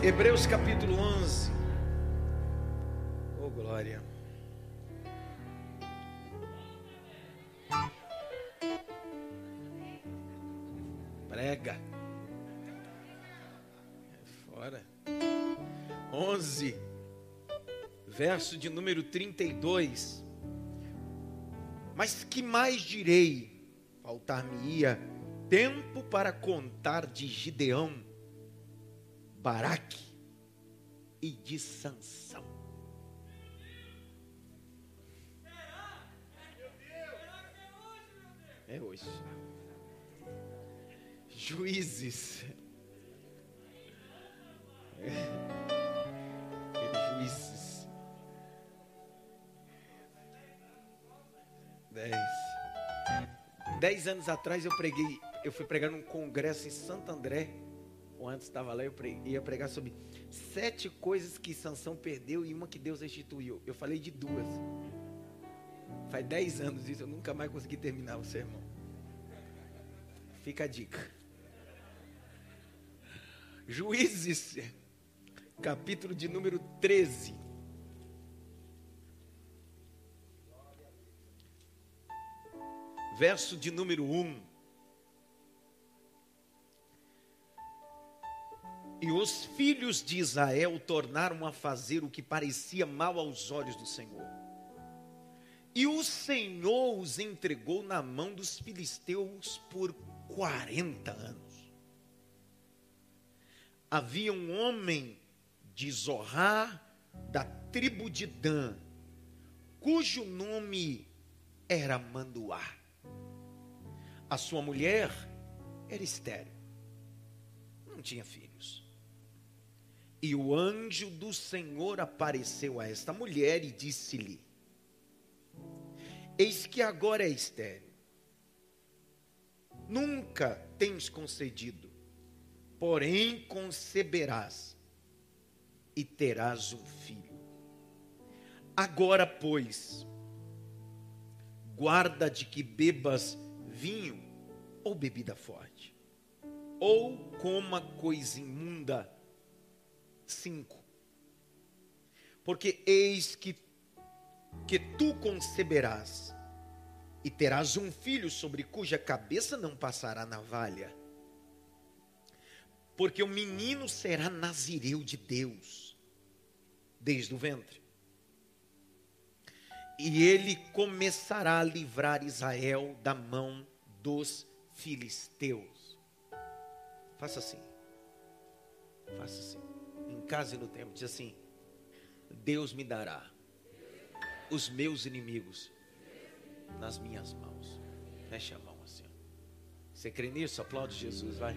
Hebreus capítulo 11. Oh, glória. Prega. É fora. 11. Verso de número 32. Mas que mais direi? Faltar-me-ia tempo para contar de Gideão Baraque e de Sansão. É hoje. Juízes. É. Juízes. Dez. Dez anos atrás eu preguei, eu fui pregar num congresso em Santo André ou antes estava lá, eu ia pregar sobre sete coisas que Sansão perdeu e uma que Deus restituiu. Eu falei de duas. Faz dez anos isso, eu nunca mais consegui terminar o sermão. Fica a dica. Juízes, capítulo de número 13. Verso de número 1. E os filhos de Israel tornaram a fazer o que parecia mal aos olhos do Senhor. E o Senhor os entregou na mão dos filisteus por 40 anos. Havia um homem de Zorá, da tribo de Dan, cujo nome era Manduá. A sua mulher era estéril, não tinha filho. E o anjo do Senhor apareceu a esta mulher e disse-lhe: Eis que agora é estéreo. Nunca tens concedido, porém conceberás e terás um filho. Agora, pois, guarda de que bebas vinho ou bebida forte, ou coma coisa imunda 5. Porque eis que, que tu conceberás e terás um filho sobre cuja cabeça não passará navalha. Porque o menino será nazireu de Deus, desde o ventre. E ele começará a livrar Israel da mão dos filisteus. Faça assim. Faça assim em casa e no tempo, diz assim: Deus me dará os meus inimigos nas minhas mãos. Feche a mão assim. Você crê nisso? Aplaude Jesus, vai.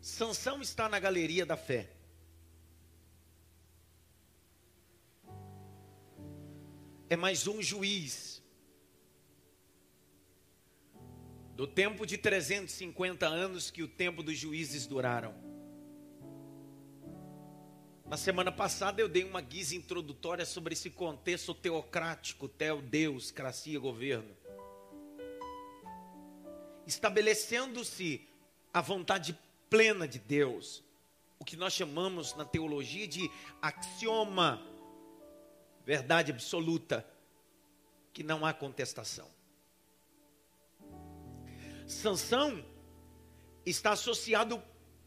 Sansão está na galeria da fé. É mais um juiz. Do tempo de 350 anos que o tempo dos juízes duraram. Na semana passada eu dei uma guisa introdutória sobre esse contexto teocrático, teo Deus, cracia, governo. Estabelecendo-se a vontade plena de Deus, o que nós chamamos na teologia de axioma verdade absoluta, que não há contestação. Sansão está associado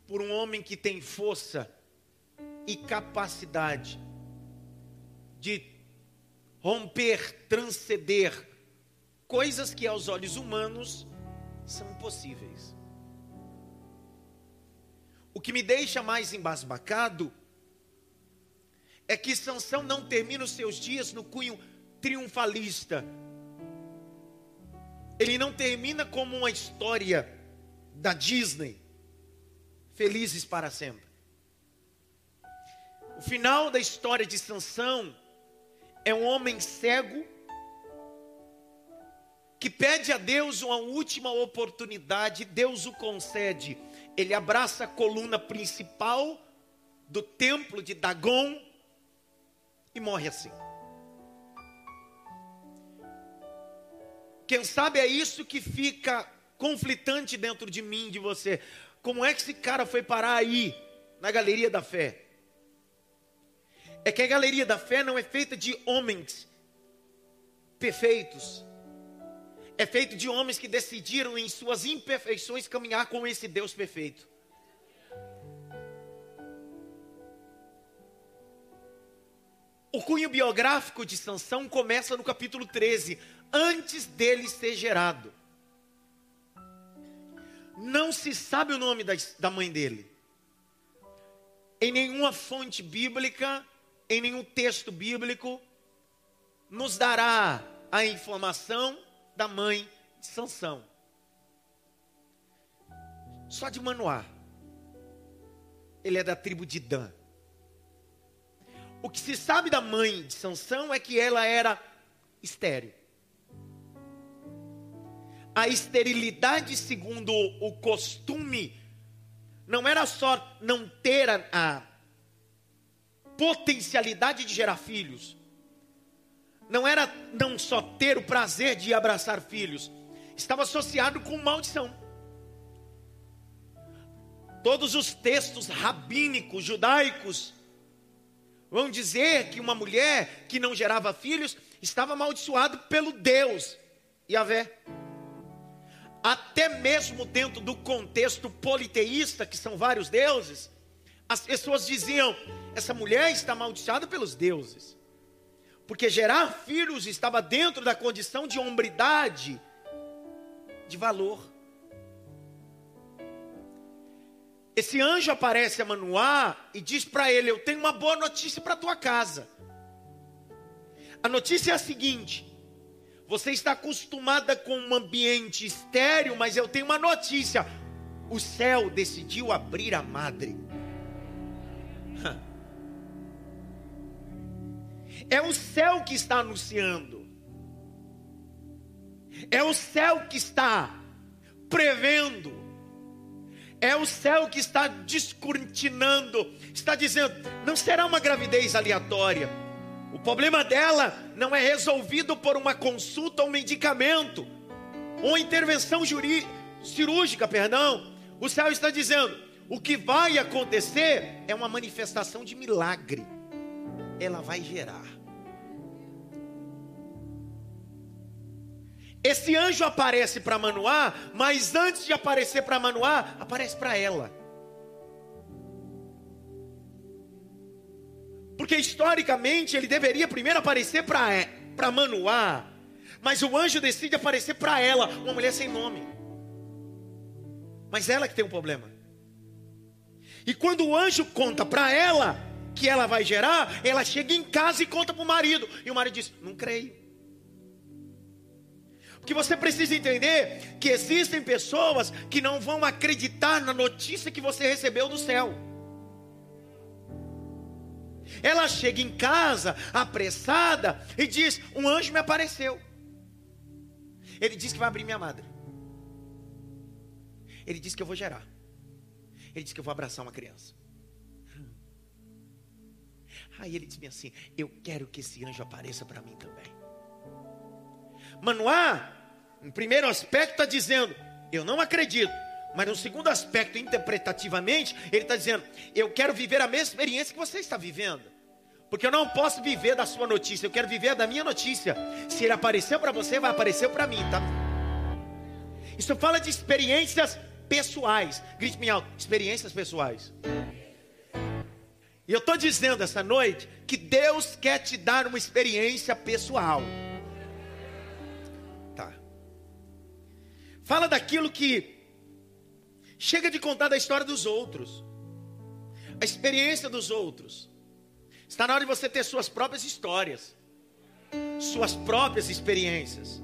por um homem que tem força e capacidade de romper, transcender coisas que aos olhos humanos são impossíveis. O que me deixa mais embasbacado é que Sansão não termina os seus dias no cunho triunfalista. Ele não termina como uma história da Disney, felizes para sempre. O final da história de Sansão é um homem cego que pede a Deus uma última oportunidade, Deus o concede. Ele abraça a coluna principal do templo de Dagon e morre assim. Quem sabe é isso que fica conflitante dentro de mim, de você. Como é que esse cara foi parar aí, na galeria da fé? É que a galeria da fé não é feita de homens perfeitos. É feito de homens que decidiram em suas imperfeições caminhar com esse Deus perfeito. O cunho biográfico de Sansão começa no capítulo 13, antes dele ser gerado. Não se sabe o nome da, da mãe dele. Em nenhuma fonte bíblica, em nenhum texto bíblico, nos dará a informação da mãe de Sansão. Só de Manoá. Ele é da tribo de Dan. O que se sabe da mãe de Sansão é que ela era estéril. A esterilidade, segundo o costume, não era só não ter a, a potencialidade de gerar filhos, não era não só ter o prazer de abraçar filhos, estava associado com maldição. Todos os textos rabínicos, judaicos, vão dizer que uma mulher que não gerava filhos estava amaldiçoada pelo Deus Yahvé. Até mesmo dentro do contexto politeísta, que são vários deuses, as pessoas diziam: essa mulher está amaldiçoada pelos deuses. Porque gerar filhos estava dentro da condição de hombridade, de valor. Esse anjo aparece a Manoá e diz para ele: Eu tenho uma boa notícia para tua casa. A notícia é a seguinte: você está acostumada com um ambiente estéreo, mas eu tenho uma notícia: o céu decidiu abrir a madre. É o céu que está anunciando. É o céu que está prevendo é o céu que está descortinando, está dizendo: não será uma gravidez aleatória. O problema dela não é resolvido por uma consulta ou medicamento, ou intervenção cirúrgica, perdão. O céu está dizendo: o que vai acontecer é uma manifestação de milagre. Ela vai gerar. Esse anjo aparece para Manoá, mas antes de aparecer para Manoá, aparece para ela. Porque historicamente ele deveria primeiro aparecer para é, Manoá, mas o anjo decide aparecer para ela, uma mulher sem nome. Mas ela que tem um problema. E quando o anjo conta para ela que ela vai gerar, ela chega em casa e conta para o marido. E o marido diz: Não creio. Porque você precisa entender que existem pessoas que não vão acreditar na notícia que você recebeu do céu. Ela chega em casa apressada e diz: Um anjo me apareceu. Ele disse que vai abrir minha madre. Ele disse que eu vou gerar. Ele disse que eu vou abraçar uma criança. Aí ele disse assim: Eu quero que esse anjo apareça para mim também. Manoá, no primeiro aspecto, está dizendo: Eu não acredito. Mas no segundo aspecto, interpretativamente, ele está dizendo: Eu quero viver a mesma experiência que você está vivendo. Porque eu não posso viver da sua notícia, eu quero viver da minha notícia. Se ele apareceu para você, vai aparecer para mim, tá? Isso fala de experiências pessoais. Grite-me alto: experiências pessoais. E eu estou dizendo essa noite que Deus quer te dar uma experiência pessoal. Fala daquilo que chega de contar da história dos outros, a experiência dos outros. Está na hora de você ter suas próprias histórias, suas próprias experiências.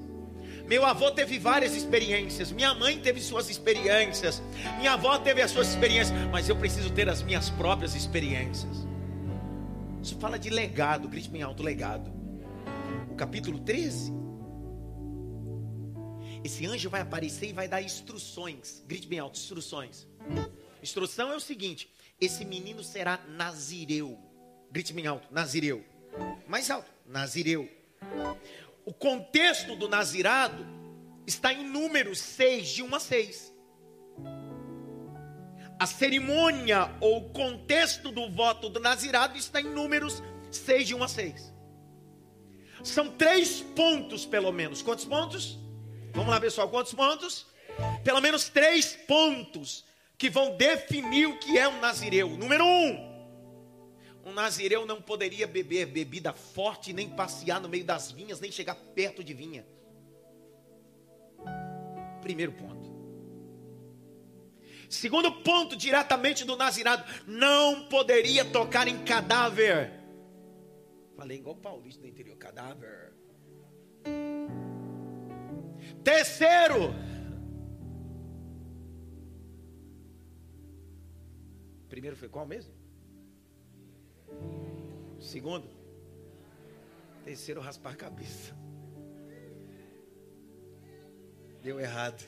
Meu avô teve várias experiências, minha mãe teve suas experiências, minha avó teve as suas experiências, mas eu preciso ter as minhas próprias experiências. Isso fala de legado, grite bem alto legado. O capítulo 13 esse anjo vai aparecer e vai dar instruções. Grite bem alto: instruções. Instrução é o seguinte: esse menino será nazireu. Grite bem alto: nazireu. Mais alto: nazireu. O contexto do nazirado está em Números 6, de 1 a 6. A cerimônia ou o contexto do voto do Nazirado está em Números 6, de 1 a 6. São três pontos, pelo menos. Quantos pontos? Vamos lá, pessoal, quantos pontos? Pelo menos três pontos que vão definir o que é um nazireu. Número um, um nazireu não poderia beber bebida forte, nem passear no meio das vinhas, nem chegar perto de vinha. Primeiro ponto. Segundo ponto, diretamente do nazirado, não poderia tocar em cadáver. Falei igual paulista do interior, cadáver. Terceiro, primeiro foi qual mesmo? Segundo, terceiro, raspar a cabeça. Deu errado.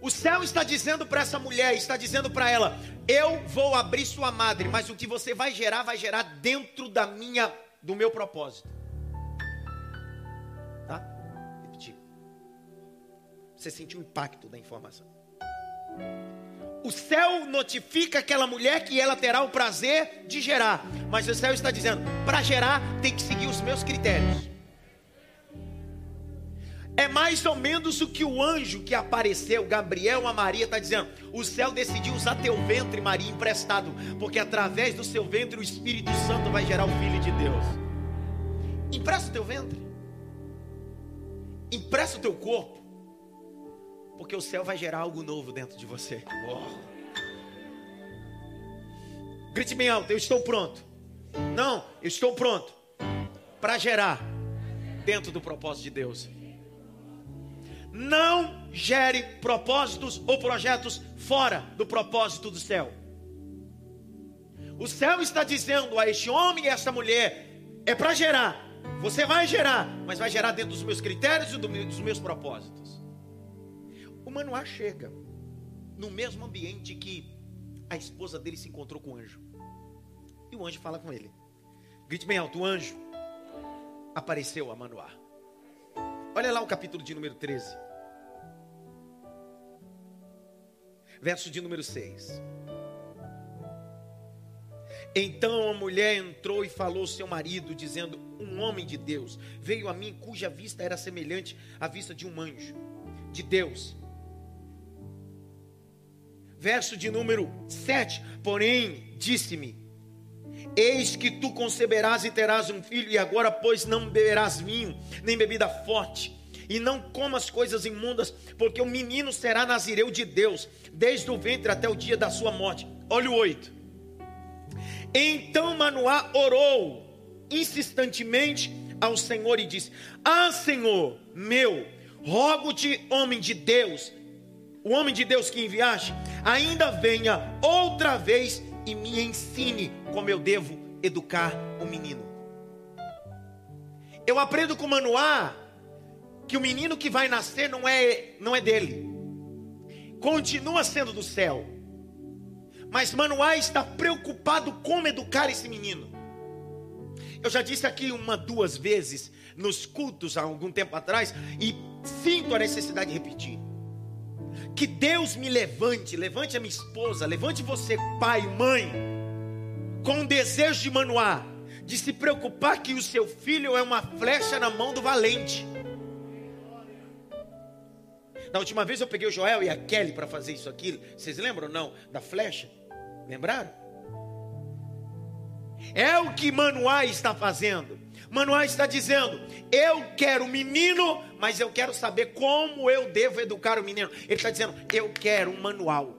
O céu está dizendo para essa mulher, está dizendo para ela: eu vou abrir sua madre, mas o que você vai gerar vai gerar dentro da minha, do meu propósito. Tá? Repetir. Você sentiu o impacto da informação. O céu notifica aquela mulher que ela terá o prazer de gerar, mas o céu está dizendo: para gerar tem que seguir os meus critérios. É mais ou menos o que o anjo que apareceu, Gabriel a Maria, está dizendo. O céu decidiu usar teu ventre, Maria, emprestado, porque através do seu ventre o Espírito Santo vai gerar o Filho de Deus. Empresta o teu ventre, empresta o teu corpo, porque o céu vai gerar algo novo dentro de você. Oh. Grite bem alto: Eu estou pronto. Não, eu estou pronto para gerar dentro do propósito de Deus não gere propósitos ou projetos fora do propósito do céu. O céu está dizendo a este homem e a esta mulher: é para gerar, você vai gerar, mas vai gerar dentro dos meus critérios e dos meus propósitos. O Manoá chega no mesmo ambiente que a esposa dele se encontrou com o anjo. E o anjo fala com ele. Grite bem alto: o anjo apareceu a Manoá. Olha lá o capítulo de número 13. Verso de número 6. Então a mulher entrou e falou ao seu marido, dizendo: Um homem de Deus veio a mim, cuja vista era semelhante à vista de um anjo de Deus. Verso de número 7. Porém, disse-me: Eis que tu conceberás e terás um filho, e agora, pois, não beberás vinho, nem bebida forte, e não comas coisas imundas, porque o menino será nazireu de Deus, desde o ventre até o dia da sua morte. Olha o 8. Então Manoá orou insistentemente ao Senhor e disse: Ah, Senhor meu, rogo-te, homem de Deus, o homem de Deus que enviaste, ainda venha outra vez e me ensine como eu devo educar o menino. Eu aprendo com Manoá que o menino que vai nascer não é, não é dele, continua sendo do céu. Mas Manoá está preocupado como educar esse menino. Eu já disse aqui uma, duas vezes nos cultos há algum tempo atrás e sinto a necessidade de repetir. Que Deus me levante, levante a minha esposa, levante você, pai, mãe, com o desejo de Manoá, de se preocupar que o seu filho é uma flecha na mão do valente. Da última vez eu peguei o Joel e a Kelly para fazer isso aqui. Vocês lembram não? Da flecha? Lembraram? É o que Manoá está fazendo. Manoá está dizendo: Eu quero um menino, mas eu quero saber como eu devo educar o menino. Ele está dizendo: Eu quero um manual.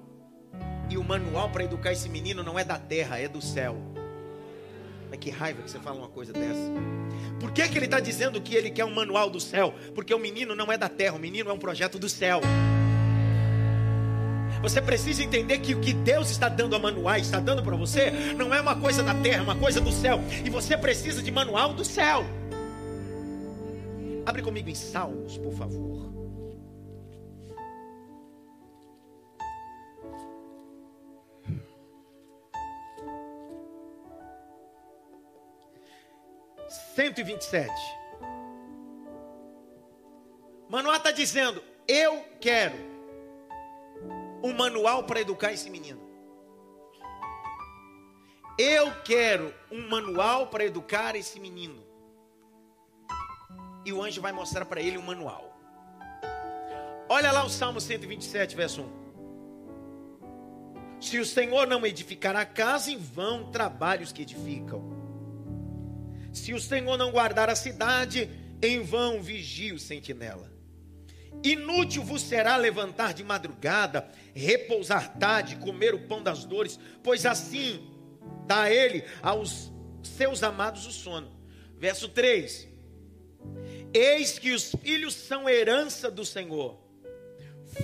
E o manual para educar esse menino não é da terra, é do céu. Mas que raiva que você fala uma coisa dessa. Por que, que ele está dizendo que ele quer um manual do céu? Porque o menino não é da terra, o menino é um projeto do céu. Você precisa entender que o que Deus está dando a manuais, está dando para você, não é uma coisa da terra, é uma coisa do céu. E você precisa de manual do céu. Abre comigo em Salmos, por favor. 127. Manoá está dizendo: Eu quero um manual para educar esse menino. Eu quero um manual para educar esse menino. E o anjo vai mostrar para ele um manual. Olha lá o Salmo 127, verso 1. Se o Senhor não edificar a casa, em vão trabalhos que edificam. Se o Senhor não guardar a cidade, em vão vigia o sentinela. Inútil vos será levantar de madrugada, repousar tarde, comer o pão das dores, pois assim dá ele aos seus amados o sono. Verso 3: Eis que os filhos são herança do Senhor,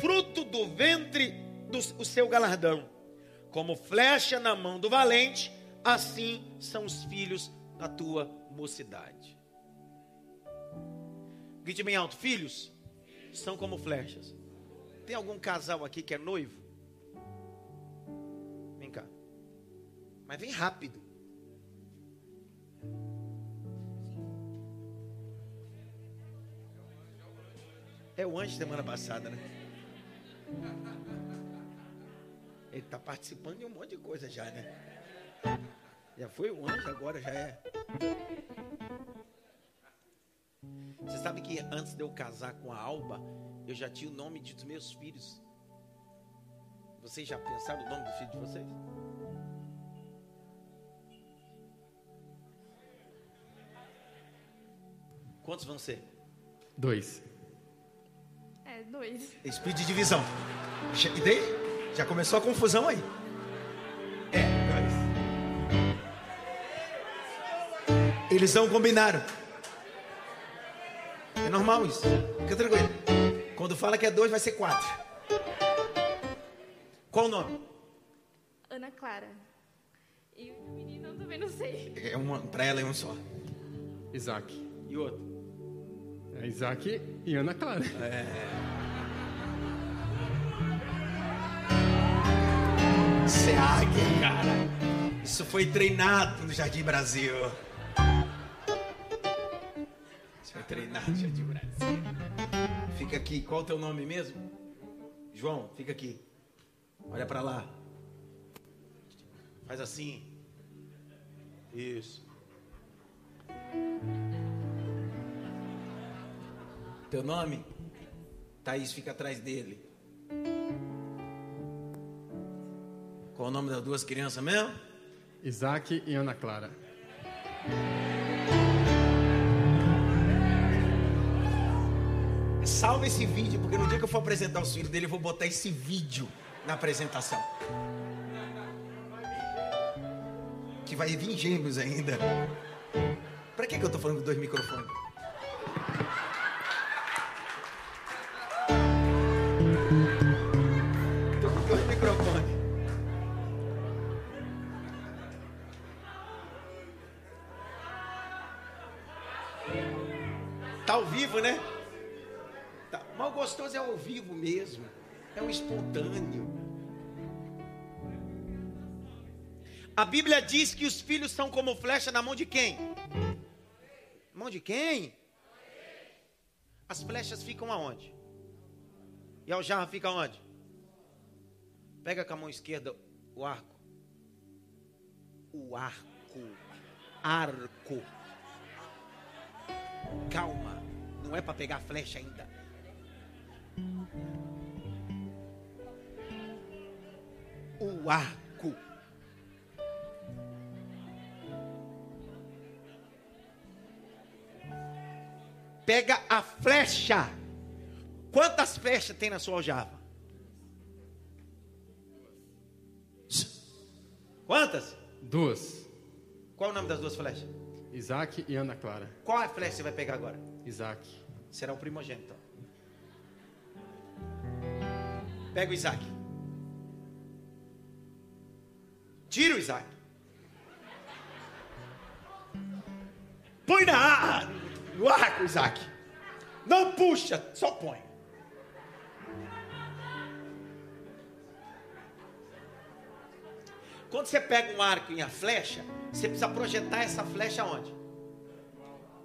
fruto do ventre do o seu galardão. Como flecha na mão do valente, assim são os filhos da tua mocidade. Grite bem alto, filhos são como flechas. Tem algum casal aqui que é noivo? Vem cá. Mas vem rápido. É o anjo semana passada, né? Ele está participando de um monte de coisa já, né? Já foi o anjo, agora já é. Você sabe que antes de eu casar com a Alba, eu já tinha o nome dos meus filhos. Vocês já pensaram o nome dos filhos de vocês? Quantos vão ser? Dois. É, dois. Espírito de divisão. E daí? Já começou a confusão aí. É, Eles não combinaram. É normal isso. Fica tranquilo. Quando fala que é dois, vai ser quatro. Qual o nome? Ana Clara. E o menino eu também não sei. É uma, pra ela é um só. Isaac. E o outro? É Isaac e Ana Clara. É. SEAG, cara. Isso foi treinado no Jardim Brasil. Treinado no Jardim Brasil. Fica aqui. Qual o teu nome mesmo? João, fica aqui. Olha para lá. Faz assim. Isso. Teu nome? Thaís fica atrás dele. Qual o nome das duas crianças mesmo? Isaac e Ana Clara. Salva esse vídeo, porque no dia que eu for apresentar os filhos dele, eu vou botar esse vídeo na apresentação. Que vai vir gêmeos ainda. Pra que, que eu tô falando com dois microfones? Mesmo. É o espontâneo. A Bíblia diz que os filhos são como flecha na mão de quem? Mão de quem? As flechas ficam aonde? E a aljarra fica onde? Pega com a mão esquerda o arco. O arco. Arco. Calma, não é para pegar flecha ainda. O arco. Pega a flecha. Quantas flechas tem na sua aljava? Quantas? Duas. Qual o nome das duas flechas? Isaac e Ana Clara. Qual é a flecha que você vai pegar agora? Isaac. Será o primogênito. Pega o Isaac. Tira o Isaac. Põe na no arco, Isaac. Não puxa, só põe. Quando você pega um arco e a flecha, você precisa projetar essa flecha onde?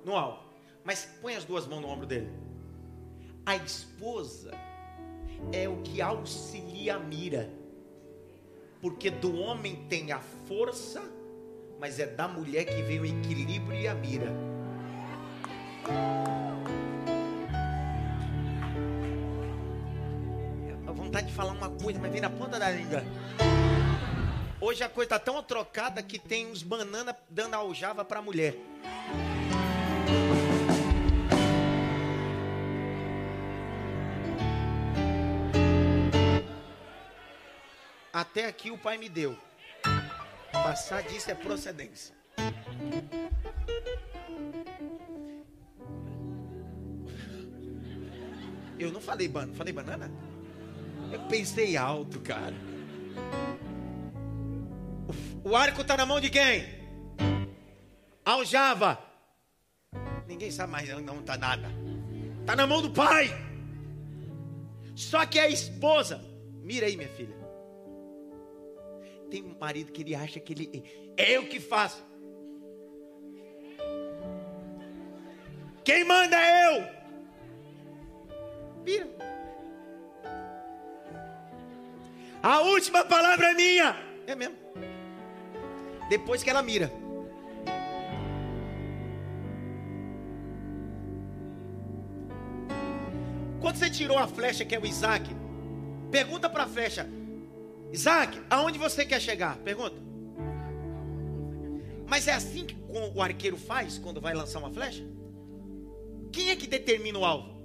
no alvo. Mas põe as duas mãos no ombro dele. A esposa é o que auxilia a mira. Porque do homem tem a força, mas é da mulher que vem o equilíbrio e a mira. A vontade de falar uma coisa, mas vem na ponta da língua. Hoje a coisa está tão trocada que tem uns banana dando aljava para a mulher. Até aqui o pai me deu. Passar disso é procedência. Eu não falei banana, falei banana? Eu pensei alto, cara. O, arco está na mão de quem? Aljava. Ninguém sabe mais, não está nada. Está na mão do pai. Só que a esposa, mira aí, minha filha. Tem um marido que ele acha que ele é eu que faço. Quem manda é eu. Vira. A última palavra é minha. É mesmo. Depois que ela mira. Quando você tirou a flecha que é o Isaac, pergunta para a flecha: Isaac, aonde você quer chegar? Pergunta. Mas é assim que o arqueiro faz quando vai lançar uma flecha? Quem é que determina o alvo?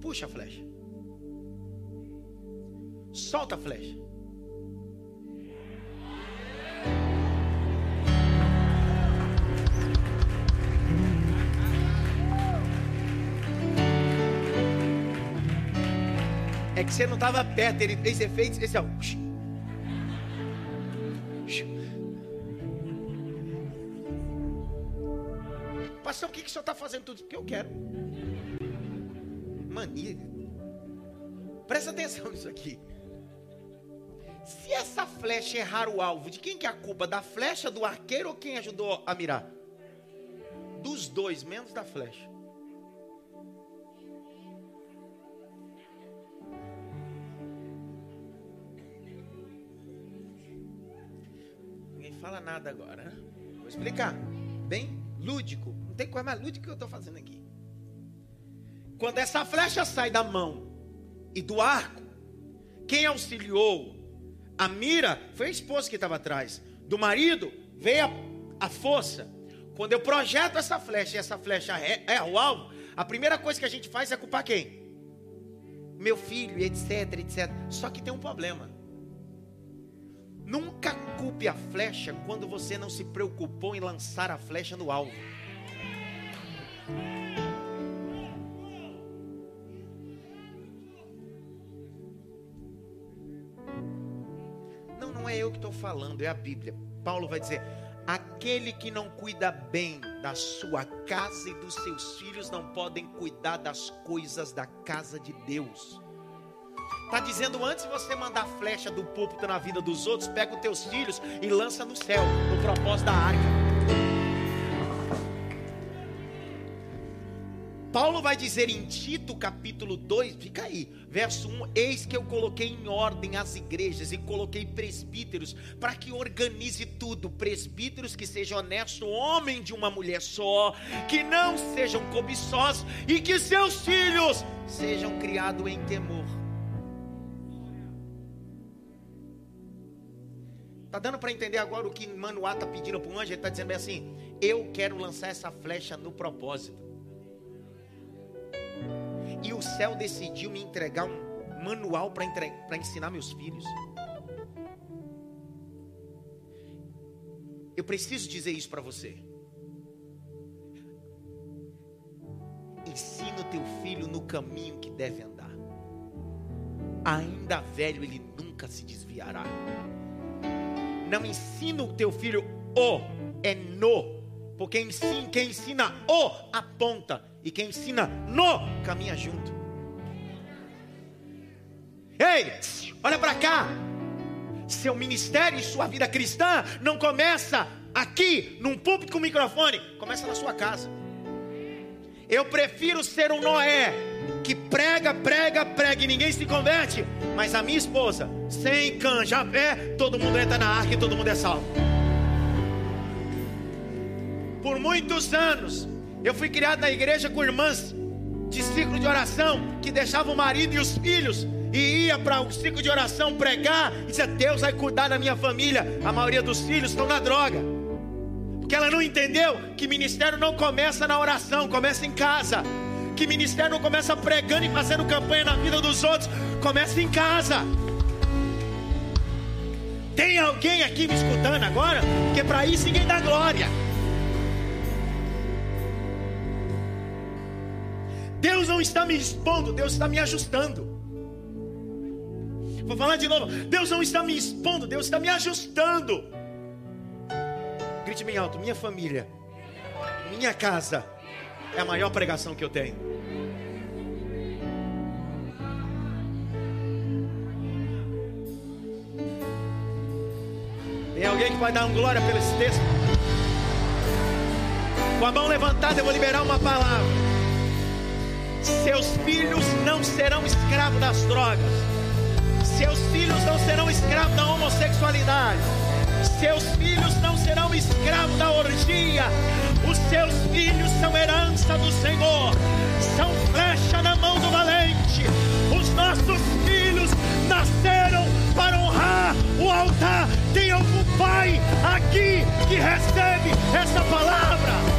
Puxa a flecha. Solta a flecha. É que você não estava perto, ele fez efeitos, esse é o. Pastor, o que, que o senhor está fazendo tudo? Porque eu quero. Mania. Presta atenção nisso aqui. Se essa flecha errar o alvo, de quem que é a culpa? Da flecha, do arqueiro ou quem ajudou a mirar? Dos dois, menos da flecha. Ninguém fala nada agora. Né? Vou explicar. Bem lúdico. Não tem coisa mais lúdica que eu estou fazendo aqui. Quando essa flecha sai da mão e do arco, quem auxiliou a mira foi a esposa que estava atrás. Do marido veio a, a força. Quando eu projeto essa flecha e essa flecha é, é o alvo, a primeira coisa que a gente faz é culpar quem? Meu filho, etc, etc. Só que tem um problema. Nunca culpe a flecha quando você não se preocupou em lançar a flecha no alvo. não é eu que estou falando, é a Bíblia. Paulo vai dizer: aquele que não cuida bem da sua casa e dos seus filhos não podem cuidar das coisas da casa de Deus. Está dizendo antes de você mandar flecha do púlpito na vida dos outros, pega os teus filhos e lança no céu, no propósito da arca. Paulo vai dizer em Tito capítulo 2, fica aí, verso 1: Eis que eu coloquei em ordem as igrejas e coloquei presbíteros para que organize tudo. Presbíteros que sejam honestos, homem de uma mulher só, que não sejam cobiçosos e que seus filhos sejam criados em temor. Tá dando para entender agora o que Manoá está pedindo para o anjo? Ele está dizendo bem assim: Eu quero lançar essa flecha no propósito. E o céu decidiu me entregar um manual para ensinar meus filhos. Eu preciso dizer isso para você. Ensina o teu filho no caminho que deve andar. Ainda velho, ele nunca se desviará. Não ensina o teu filho o, é no. Porque ensina, quem ensina o aponta. E quem ensina no caminha junto. Ei, olha para cá. Seu ministério e sua vida cristã não começa aqui, num púlpito com microfone, começa na sua casa. Eu prefiro ser um Noé que prega, prega, prega e ninguém se converte, mas a minha esposa, sem canja pé, todo mundo entra na arca e todo mundo é salvo. Por muitos anos, eu fui criado na igreja com irmãs de ciclo de oração que deixavam o marido e os filhos e ia para o ciclo de oração pregar e dizia: Deus vai cuidar da minha família. A maioria dos filhos estão na droga, porque ela não entendeu que ministério não começa na oração, começa em casa. Que ministério não começa pregando e fazendo campanha na vida dos outros, começa em casa. Tem alguém aqui me escutando agora? Porque para isso ninguém dá glória. Deus não está me expondo, Deus está me ajustando. Vou falar de novo. Deus não está me expondo, Deus está me ajustando. Grite bem alto: minha família, minha casa é a maior pregação que eu tenho. Tem alguém que vai dar um glória pelo esse texto? Com a mão levantada, eu vou liberar uma palavra. Seus filhos não serão escravos das drogas. Seus filhos não serão escravos da homossexualidade. Seus filhos não serão escravos da orgia. Seus filhos são herança do Senhor. São flecha na mão do valente. Os nossos filhos nasceram para honrar o altar. Tem algum pai aqui que recebe essa palavra?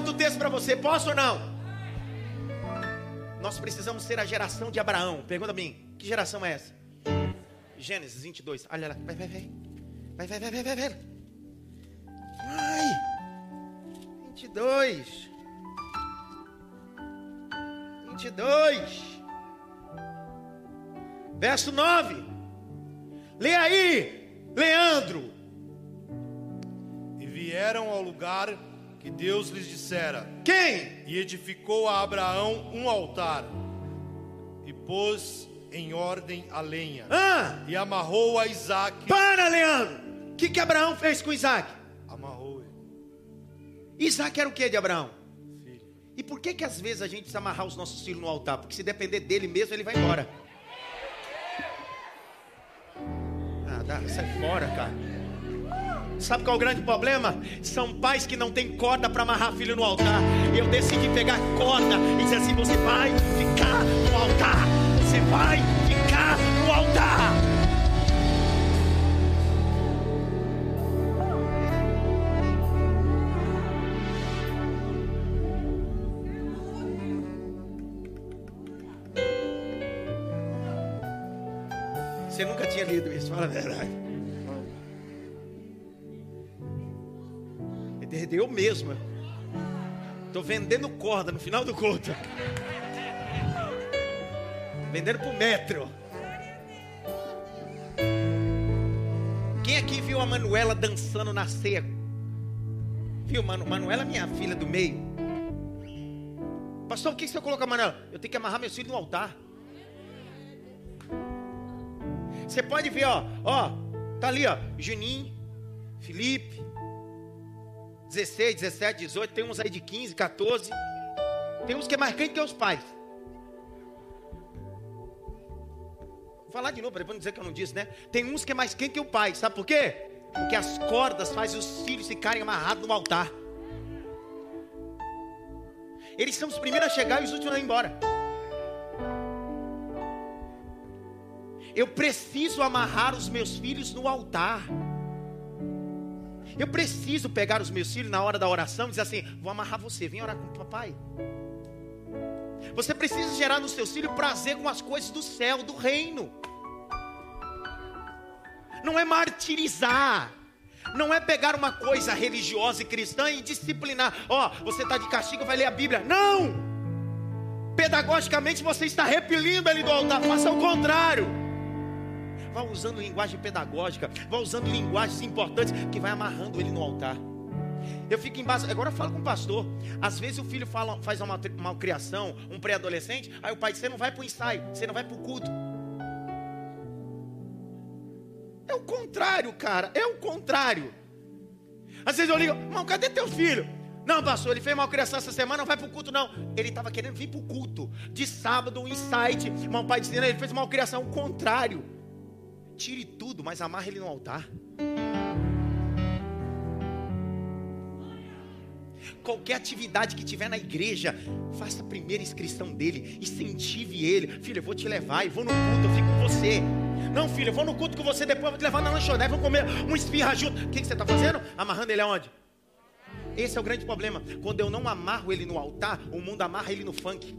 Outro texto para você, posso ou não? Nós precisamos ser a geração de Abraão. Pergunta a mim, que geração é essa? Gênesis 22. Olha lá, vai, vai, vai. Vai, vai, vai, vai, vai, vai. Ai. 22. 22. Verso 9. Lê aí, Leandro. E vieram ao lugar que Deus lhes dissera: Quem? E edificou a Abraão um altar e pôs em ordem a lenha ah. e amarrou a Isaac. Para, Leandro! O que, que Abraão fez com Isaac? Amarrou ele. Isaac era o que de Abraão? Filho. E por que que às vezes a gente precisa amarrar os nossos filhos no altar? Porque se depender dele mesmo, ele vai embora. Ah, dá, sai fora, cara. Sabe qual é o grande problema? São pais que não têm corda para amarrar filho no altar. Eu decidi pegar corda e dizer assim: você vai ficar no altar. Você vai ficar no altar. Você nunca tinha lido isso, fala a verdade. Eu mesmo. Estou vendendo corda no final do culto. Vendendo por metro. Quem aqui viu a Manuela dançando na ceia? Viu, Manu? Manuela é minha filha do meio. Pastor, o que você coloca, Manuela? Eu tenho que amarrar meus filhos no altar. Você pode ver, ó, ó, tá ali, ó, Juninho, Felipe, 16, 17, 18, tem uns aí de 15, 14. Tem uns que é mais quente que os pais. Vou falar de novo, para não dizer que eu não disse, né? Tem uns que é mais quente que o pai, sabe por quê? Porque as cordas fazem os filhos ficarem amarrados no altar. Eles são os primeiros a chegar e os últimos a ir embora. Eu preciso amarrar os meus filhos no altar. Eu preciso pegar os meus filhos na hora da oração e dizer assim: vou amarrar você, vem orar com o papai. Você precisa gerar no seu filho prazer com as coisas do céu, do reino. Não é martirizar. Não é pegar uma coisa religiosa e cristã e disciplinar. Ó, oh, você está de castigo, vai ler a Bíblia. Não! Pedagogicamente você está repelindo ele do altar. Faça o contrário. Vai usando linguagem pedagógica, vai usando linguagens importantes que vai amarrando ele no altar. Eu fico embaixo. Agora eu falo com o pastor. Às vezes o filho fala, faz uma, uma criação, um pré-adolescente. Aí o pai diz: Você não vai para o ensaio, você não vai para o culto. É o contrário, cara. É o contrário. Às vezes eu ligo: Irmão, cadê teu filho? Não, pastor, ele fez mal criação essa semana, não vai para o culto, não. Ele estava querendo vir para o culto. De sábado, um insight. Irmão, pai dizendo: Ele fez mal criação. O contrário. Tire tudo, mas amarre ele no altar. qualquer atividade que tiver na igreja, faça a primeira inscrição dele, incentive ele. Filho, eu vou te levar e vou no culto, eu fico com você. Não, filho, eu vou no culto com você, depois eu vou te levar na lanchonete, vamos comer um espirra junto. O que, que você está fazendo? Amarrando ele aonde? Esse é o grande problema. Quando eu não amarro ele no altar, o mundo amarra ele no funk.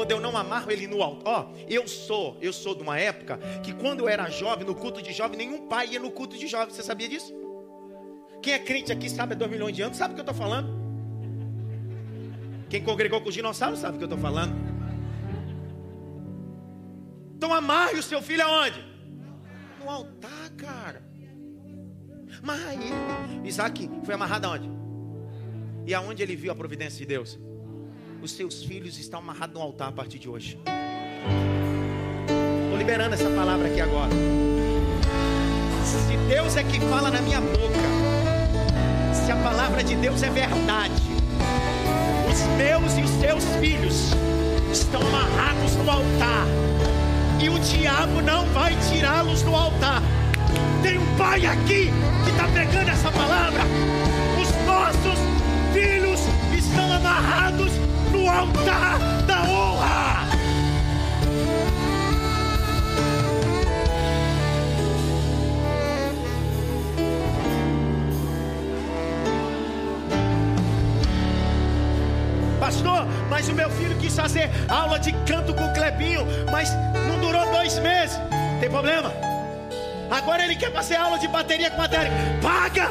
Quando eu não amarro ele no altar, ó, eu sou, eu sou de uma época que quando eu era jovem, no culto de jovem, nenhum pai ia no culto de jovem. Você sabia disso? Quem é crente aqui sabe há dois milhões de anos, sabe o que eu estou falando. Quem congregou com os dinossauros sabe o que eu estou falando. Então amarre o seu filho aonde? No altar, cara. Amarra ele. Isaac foi amarrado aonde? E aonde ele viu a providência de Deus? Os seus filhos estão amarrados no altar a partir de hoje. Estou liberando essa palavra aqui agora. Se Deus é que fala na minha boca, se a palavra de Deus é verdade, os meus e os seus filhos estão amarrados no altar, e o diabo não vai tirá-los do altar. Tem um pai aqui que está pegando essa palavra. Os nossos filhos estão amarrados no altar da honra. pastor, mas o meu filho quis fazer aula de canto com o Clebinho, mas não durou dois meses. Tem problema? Agora ele quer fazer aula de bateria com a Derek. Paga!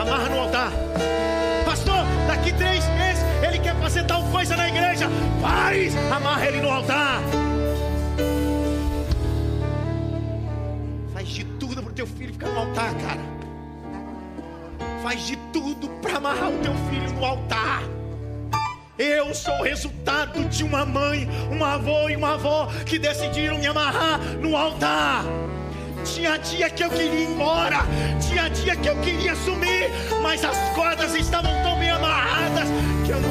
Amarra no altar. Pastor, daqui três meses ele quer fazer tal coisa na igreja. Faz! Amarra ele no altar. Faz de tudo para o teu filho ficar no altar, cara. Faz de tudo para amarrar o teu filho no altar. Eu sou o resultado de uma mãe, uma avó e uma avó que decidiram me amarrar no altar. Tinha dia que eu queria ir embora, tinha dia que eu queria sumir, mas as cordas estavam tão bem amarradas que. Eu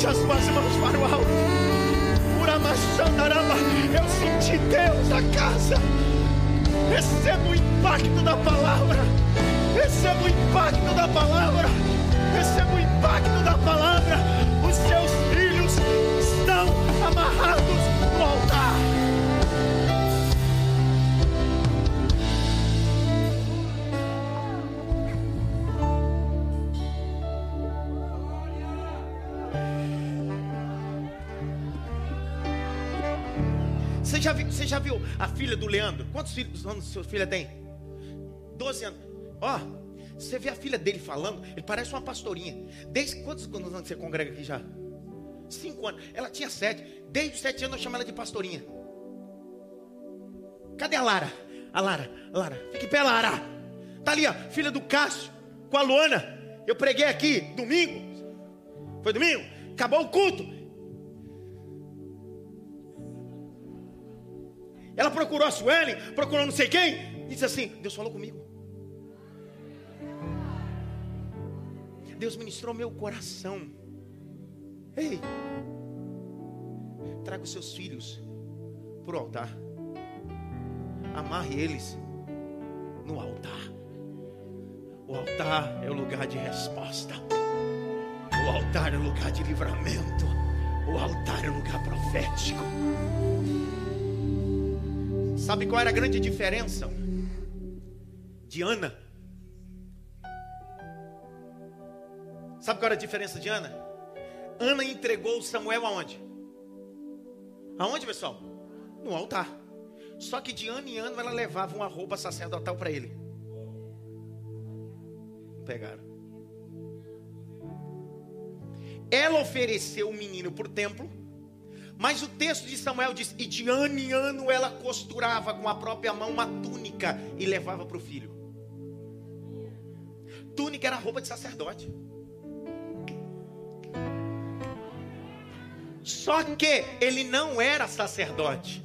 Levante as suas mãos para o alto. Eu senti Deus na casa. Receba o impacto da palavra. Receba o impacto da palavra. Receba o impacto da palavra. Os seus filhos estão amarrados já, viu, a filha do Leandro? Quantos filhos anos sua filha tem? 12 anos. Ó, oh, você vê a filha dele falando, ele parece uma pastorinha. Desde quantos anos você congrega aqui já? Cinco anos. Ela tinha sete. Desde os sete anos eu chamo ela de pastorinha. Cadê a Lara? A Lara, a Lara, fique pé, Lara. Tá ali, ó, filha do Cássio, com a Luana. Eu preguei aqui domingo. Foi domingo? Acabou o culto. Ela procurou a Suelen, procurou não sei quem, e disse assim: Deus falou comigo. Deus ministrou meu coração. Ei, traga os seus filhos para o altar. Amarre eles no altar. O altar é o lugar de resposta. O altar é o lugar de livramento. O altar é o lugar profético. Sabe qual era a grande diferença de Ana? Sabe qual era a diferença de Ana? Ana entregou Samuel aonde? Aonde, pessoal? No altar. Só que de ano em ano ela levava uma roupa sacerdotal para ele. Pegaram. ela ofereceu o menino para o templo, mas o texto de Samuel diz: e de ano em ano ela costurava com a própria mão uma túnica e levava para o filho. Túnica era roupa de sacerdote. Só que ele não era sacerdote.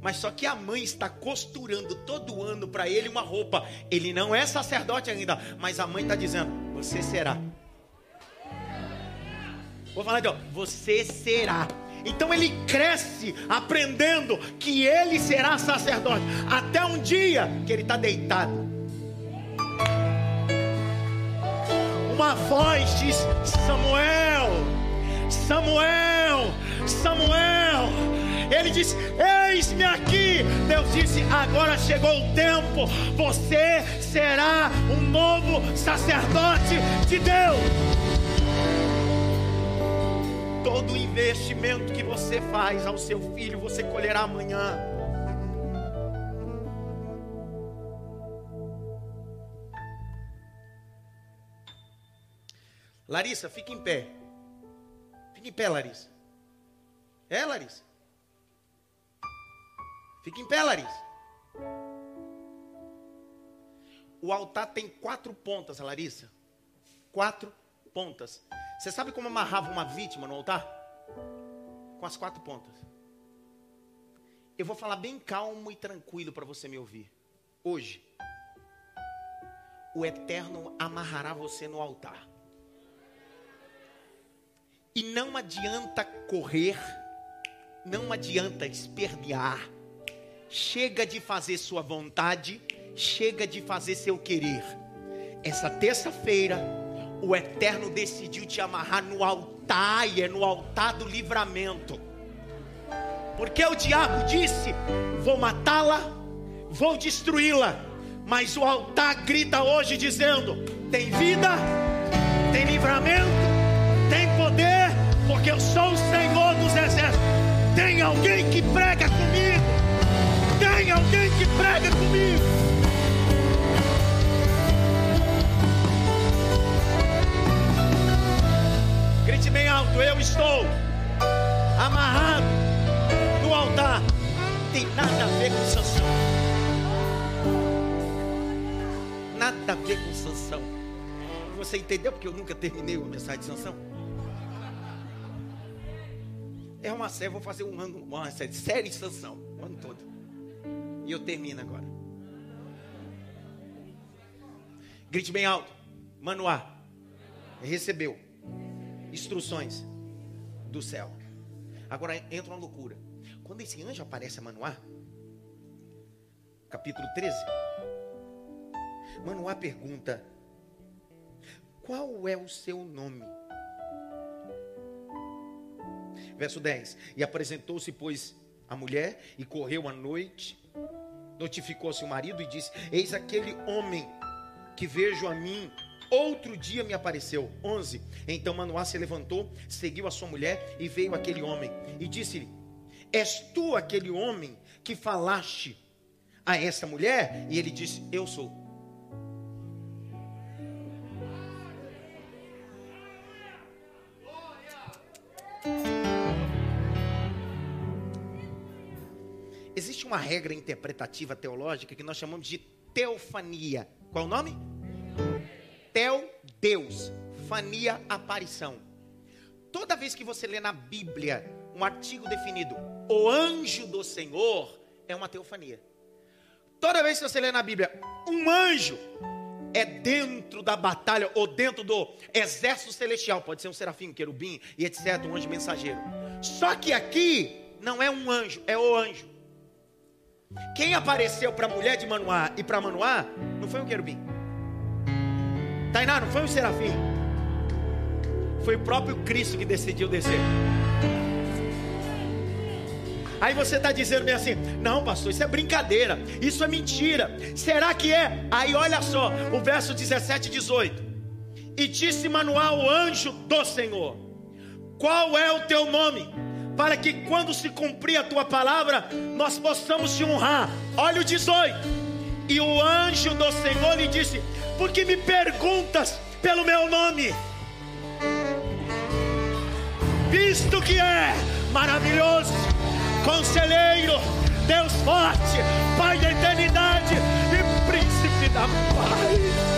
Mas só que a mãe está costurando todo ano para ele uma roupa. Ele não é sacerdote ainda, mas a mãe está dizendo: Você será. Vou falar então, você será. Então ele cresce aprendendo que ele será sacerdote. Até um dia que ele está deitado. Uma voz diz: Samuel, Samuel, Samuel. Ele disse: Eis-me aqui. Deus disse: Agora chegou o tempo. Você será um novo sacerdote de Deus. Todo investimento que você faz ao seu filho, você colherá amanhã. Larissa, fica em pé. Fica em pé, Larissa. É, Larissa? Fica em pé, Larissa. O altar tem quatro pontas, Larissa. Quatro pontas. Você sabe como amarrava uma vítima no altar? Com as quatro pontas. Eu vou falar bem calmo e tranquilo para você me ouvir. Hoje, o Eterno amarrará você no altar. E não adianta correr, não adianta espernear. Chega de fazer sua vontade, chega de fazer seu querer. Essa terça-feira, o Eterno decidiu te amarrar no altar, e é no altar do livramento. Porque o diabo disse: Vou matá-la, vou destruí-la. Mas o altar grita hoje dizendo: Tem vida, tem livramento, tem poder, porque eu sou o Senhor dos exércitos. Tem alguém que prega comigo? Tem alguém que prega comigo? Alto, eu estou amarrado no altar. Tem nada a ver com Sansão. Nada a ver com Sansão. Você entendeu porque eu nunca terminei a mensagem de Sansão? É uma série, vou fazer um ano, uma série, série de Sansão, o ano todo. E eu termino agora. Grite bem alto. Manoá. Recebeu instruções do céu. Agora entra uma loucura. Quando esse anjo aparece a Manoá, capítulo 13, Manoá pergunta: Qual é o seu nome? Verso 10: E apresentou-se, pois, a mulher, e correu à noite, notificou-se o marido e disse: Eis aquele homem que vejo a mim Outro dia me apareceu. 11. Então Manoá se levantou, seguiu a sua mulher e veio aquele homem e disse-lhe: És tu aquele homem que falaste a essa mulher? E ele disse: Eu sou. Existe uma regra interpretativa teológica que nós chamamos de teofania. Qual o nome? Tel, Deus. Fania, aparição. Toda vez que você lê na Bíblia um artigo definido, o anjo do Senhor, é uma teofania. Toda vez que você lê na Bíblia, um anjo é dentro da batalha ou dentro do exército celestial, pode ser um serafim, um querubim e etc, um anjo mensageiro. Só que aqui não é um anjo, é o anjo. Quem apareceu para a mulher de Manoá e para Manoá não foi um querubim. Tainá, não foi um serafim. Foi o próprio Cristo que decidiu descer. Aí você está dizendo bem assim: não, pastor, isso é brincadeira, isso é mentira. Será que é? Aí olha só, o verso 17 e 18: E disse Manuel, o anjo do Senhor: Qual é o teu nome? Para que quando se cumprir a tua palavra, nós possamos te honrar. Olha o 18: E o anjo do Senhor lhe disse: Por que me perguntas pelo meu nome? visto que é maravilhoso, conselheiro, Deus forte, Pai da eternidade e príncipe da paz.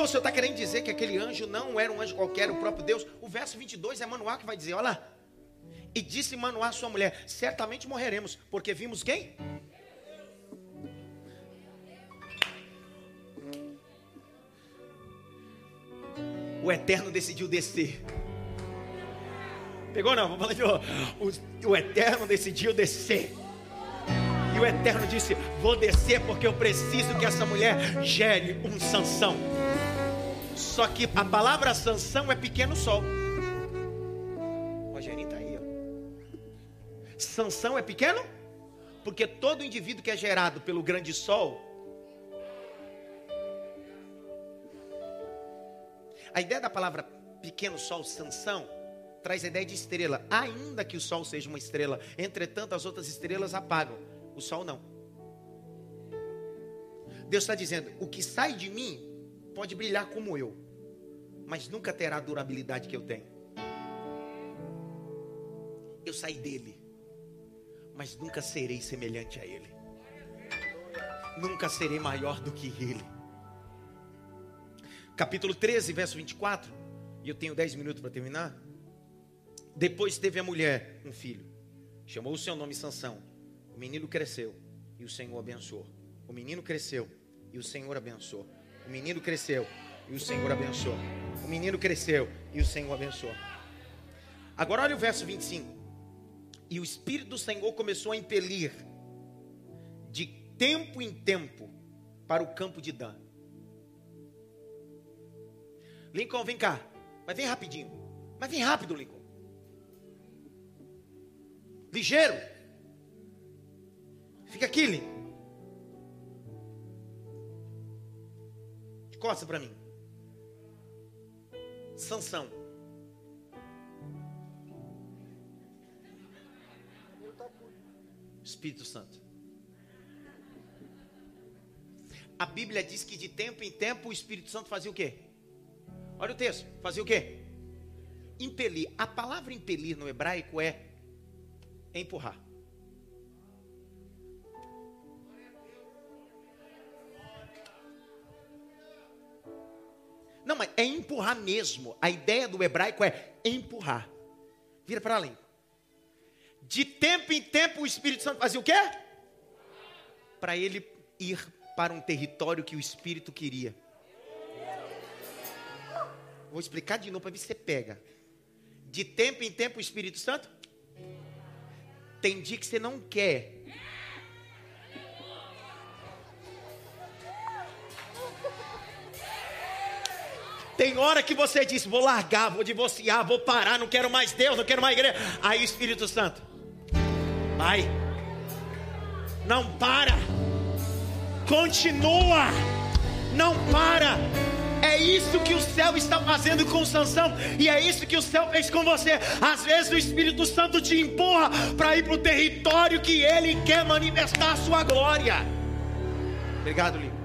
Pastor, o senhor está querendo dizer que aquele anjo não era um anjo qualquer, o próprio Deus? O verso 22 é Manoá que vai dizer: Olha lá. E disse Manoá sua mulher: Certamente morreremos, porque vimos quem? O Eterno decidiu descer. Pegou não? Vamos falar de novo. O, o Eterno decidiu descer. E o Eterno disse: Vou descer porque eu preciso que essa mulher gere um Sansão. Só que a palavra Sansão é pequeno sol. Rogerinho está aí, ó. Sansão é pequeno? Porque todo indivíduo que é gerado pelo grande sol. A ideia da palavra pequeno sol, Sansão, traz a ideia de estrela. Ainda que o sol seja uma estrela, entretanto as outras estrelas apagam. O sol não. Deus está dizendo: o que sai de mim pode brilhar como eu, mas nunca terá a durabilidade que eu tenho. Eu saí dele, mas nunca serei semelhante a ele. Nunca serei maior do que ele. Capítulo 13, verso 24. E eu tenho 10 minutos para terminar. Depois teve a mulher um filho. Chamou o seu nome Sansão. O menino cresceu e o Senhor abençoou. O menino cresceu e o Senhor abençoou. O menino cresceu e o Senhor abençoou. O menino cresceu e o Senhor abençoou. Agora olha o verso 25. E o Espírito do Senhor começou a impelir de tempo em tempo para o campo de Dan. Lincoln, vem cá. Mas vem rapidinho. Mas vem rápido, Lincoln. Ligeiro. Fica aqui, Lincoln. De costas para mim. Sansão. Espírito Santo. A Bíblia diz que de tempo em tempo o Espírito Santo fazia o quê? Olha o texto. Fazia o quê? Impelir. A palavra impelir no hebraico é empurrar. Empurrar mesmo. A ideia do hebraico é empurrar. Vira para além. De tempo em tempo o Espírito Santo fazia o quê? Para ele ir para um território que o Espírito queria. Vou explicar de novo para ver se você pega. De tempo em tempo o Espírito Santo. Tem dia que você não quer. Tem hora que você diz: vou largar, vou divorciar, vou parar, não quero mais Deus, não quero mais igreja. Aí o Espírito Santo, vai, não para, continua, não para. É isso que o céu está fazendo com Sansão e é isso que o céu fez com você. Às vezes o Espírito Santo te empurra para ir para o território que ele quer manifestar a sua glória. Obrigado, Lino.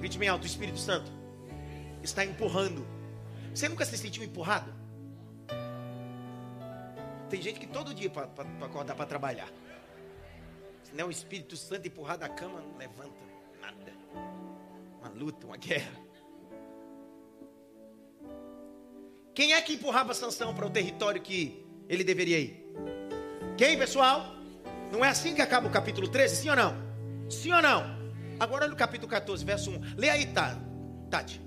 Grite bem alto, Espírito Santo está empurrando. Você nunca se sentiu empurrado? Tem gente que todo dia para acordar para trabalhar. Se não é o Espírito Santo empurrar da cama, não levanta nada. Uma luta, uma guerra. Quem é que empurrava Sansão para o território que ele deveria ir? Quem, pessoal? Não é assim que acaba o capítulo 13? Sim ou não? Sim ou não? Agora olha o capítulo 14, verso 1. Lê aí, tá, Tati.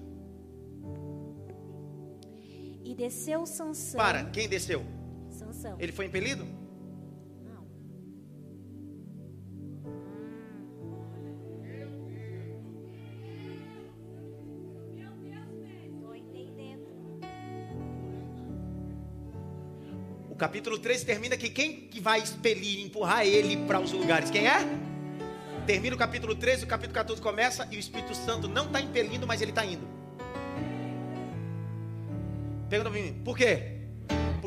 E desceu Sansão. Para, quem desceu? Sansão. Ele foi impelido? Não. Entendendo. O capítulo 13 termina que quem que vai expelir, empurrar ele para os lugares? Quem é? Termina o capítulo 13, o capítulo 14 começa e o Espírito Santo não está impelindo, mas ele está indo. Pergunta para mim, por quê?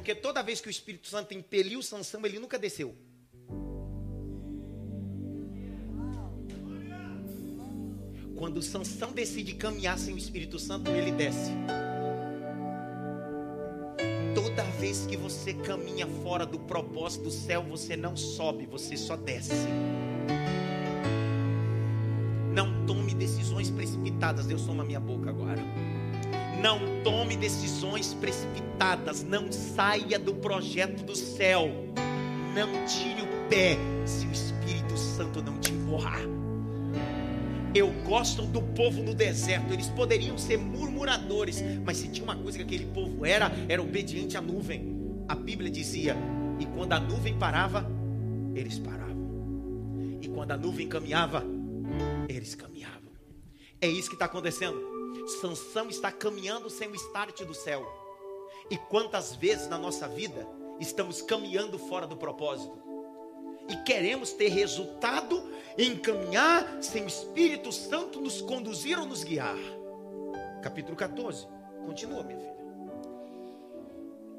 porque toda vez que o Espírito Santo impeliu Sansão, ele nunca desceu. Quando Sansão decide caminhar sem o Espírito Santo, ele desce. Toda vez que você caminha fora do propósito do céu, você não sobe, você só desce. Não tome decisões precipitadas. Deus toma minha boca agora. Não tome decisões precipitadas. Não saia do projeto do céu. Não tire o pé se o Espírito Santo não te empurrar. Eu gosto do povo no deserto. Eles poderiam ser murmuradores, mas se tinha uma coisa que aquele povo era, era obediente à nuvem. A Bíblia dizia: e quando a nuvem parava, eles paravam. E quando a nuvem caminhava, eles caminhavam. É isso que está acontecendo. Sansão está caminhando sem o start do céu. E quantas vezes na nossa vida estamos caminhando fora do propósito? E queremos ter resultado em caminhar sem o Espírito Santo nos conduzir ou nos guiar. Capítulo 14. Continua, minha filha.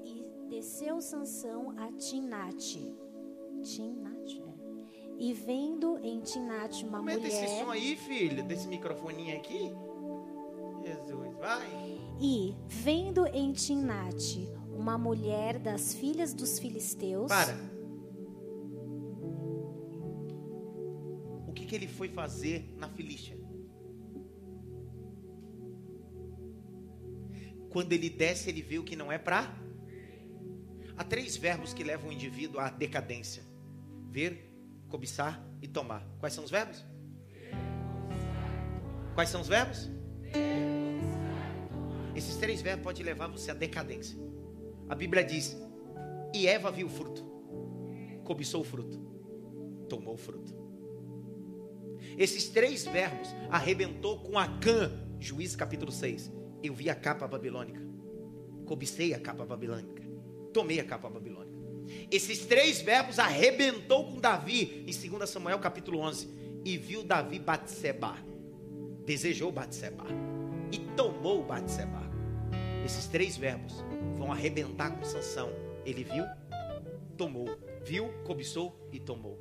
E desceu Sansão a Tinate. Tinate, é. E vendo em Tinate uma esse mulher. som aí, filha, desse microfoninho aqui. Jesus, vai. E vendo em Tinate uma mulher das filhas dos filisteus. Para. O que, que ele foi fazer na Filístia? Quando ele desce, ele vê o que não é pra. Há três verbos que levam o indivíduo à decadência: ver, cobiçar e tomar. Quais são os verbos? Quais são os verbos? Esses três verbos podem levar você à decadência. A Bíblia diz: E Eva viu o fruto, cobiçou o fruto, tomou o fruto. Esses três verbos arrebentou com Acã, Juízes capítulo 6. Eu vi a capa babilônica, cobicei a capa babilônica, tomei a capa babilônica. Esses três verbos arrebentou com Davi em 2 Samuel capítulo 11. E viu Davi Batseba, desejou Batseba e tomou Batseba. Esses três verbos vão arrebentar com Sansão. Ele viu, tomou, viu, cobiçou e tomou.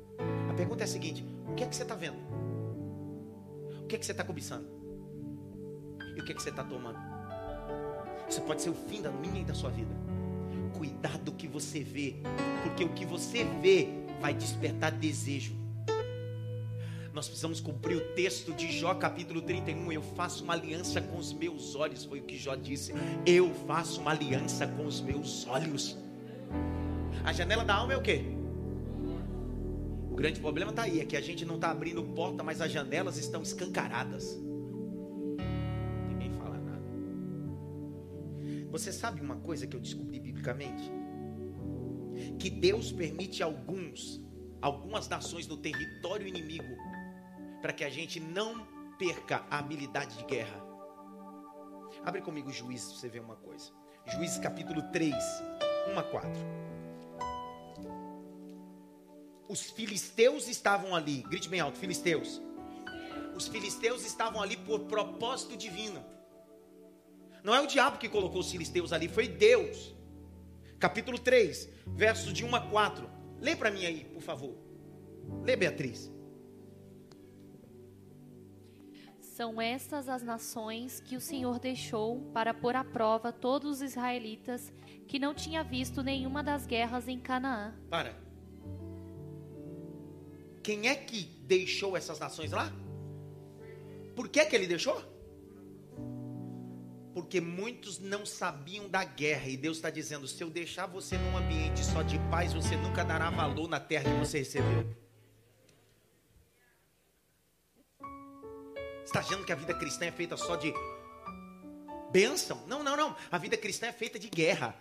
A pergunta é a seguinte: o que é que você está vendo? O que é que você está cobiçando? E o que é que você está tomando? Isso pode ser o fim da minha e da sua vida. Cuidado do que você vê, porque o que você vê vai despertar desejo. Nós precisamos cumprir o texto de Jó capítulo 31. Eu faço uma aliança com os meus olhos, foi o que Jó disse. Eu faço uma aliança com os meus olhos. A janela da alma é o quê? O grande problema está aí, é que a gente não está abrindo porta, mas as janelas estão escancaradas. Ninguém fala nada. Você sabe uma coisa que eu descobri biblicamente? Que Deus permite alguns, algumas nações no território inimigo, para que a gente não perca a habilidade de guerra. Abre comigo Juízes para você ver uma coisa. Juízes capítulo 3, 1 a 4. Os filisteus estavam ali, grite bem alto, filisteus. Os filisteus estavam ali por propósito divino. Não é o diabo que colocou os filisteus ali, foi Deus. Capítulo 3, versos de 1 a 4. Lê para mim aí, por favor. Lê, Beatriz. São estas as nações que o Senhor deixou para pôr à prova todos os israelitas que não tinha visto nenhuma das guerras em Canaã. Para. Quem é que deixou essas nações lá? Por que que ele deixou? Porque muitos não sabiam da guerra e Deus está dizendo: se eu deixar você num ambiente só de paz, você nunca dará valor na terra que você recebeu. Está achando que a vida cristã é feita só de bênção? Não, não, não. A vida cristã é feita de guerra.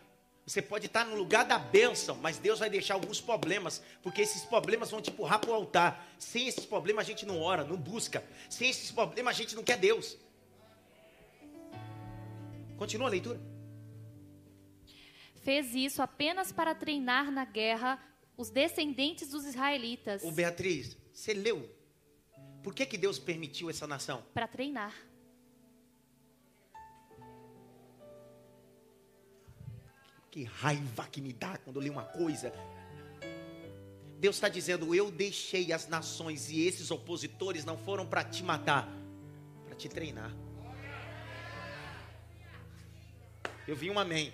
Você pode estar no lugar da bênção, mas Deus vai deixar alguns problemas, porque esses problemas vão te empurrar para o altar. Sem esses problemas a gente não ora, não busca. Sem esses problemas a gente não quer Deus. Continua a leitura. Fez isso apenas para treinar na guerra os descendentes dos israelitas. Ô Beatriz, você leu? Por que, que Deus permitiu essa nação? Para treinar. Que raiva que me dá quando eu leio uma coisa. Deus está dizendo: Eu deixei as nações e esses opositores não foram para te matar, para te treinar. Eu vi um amém.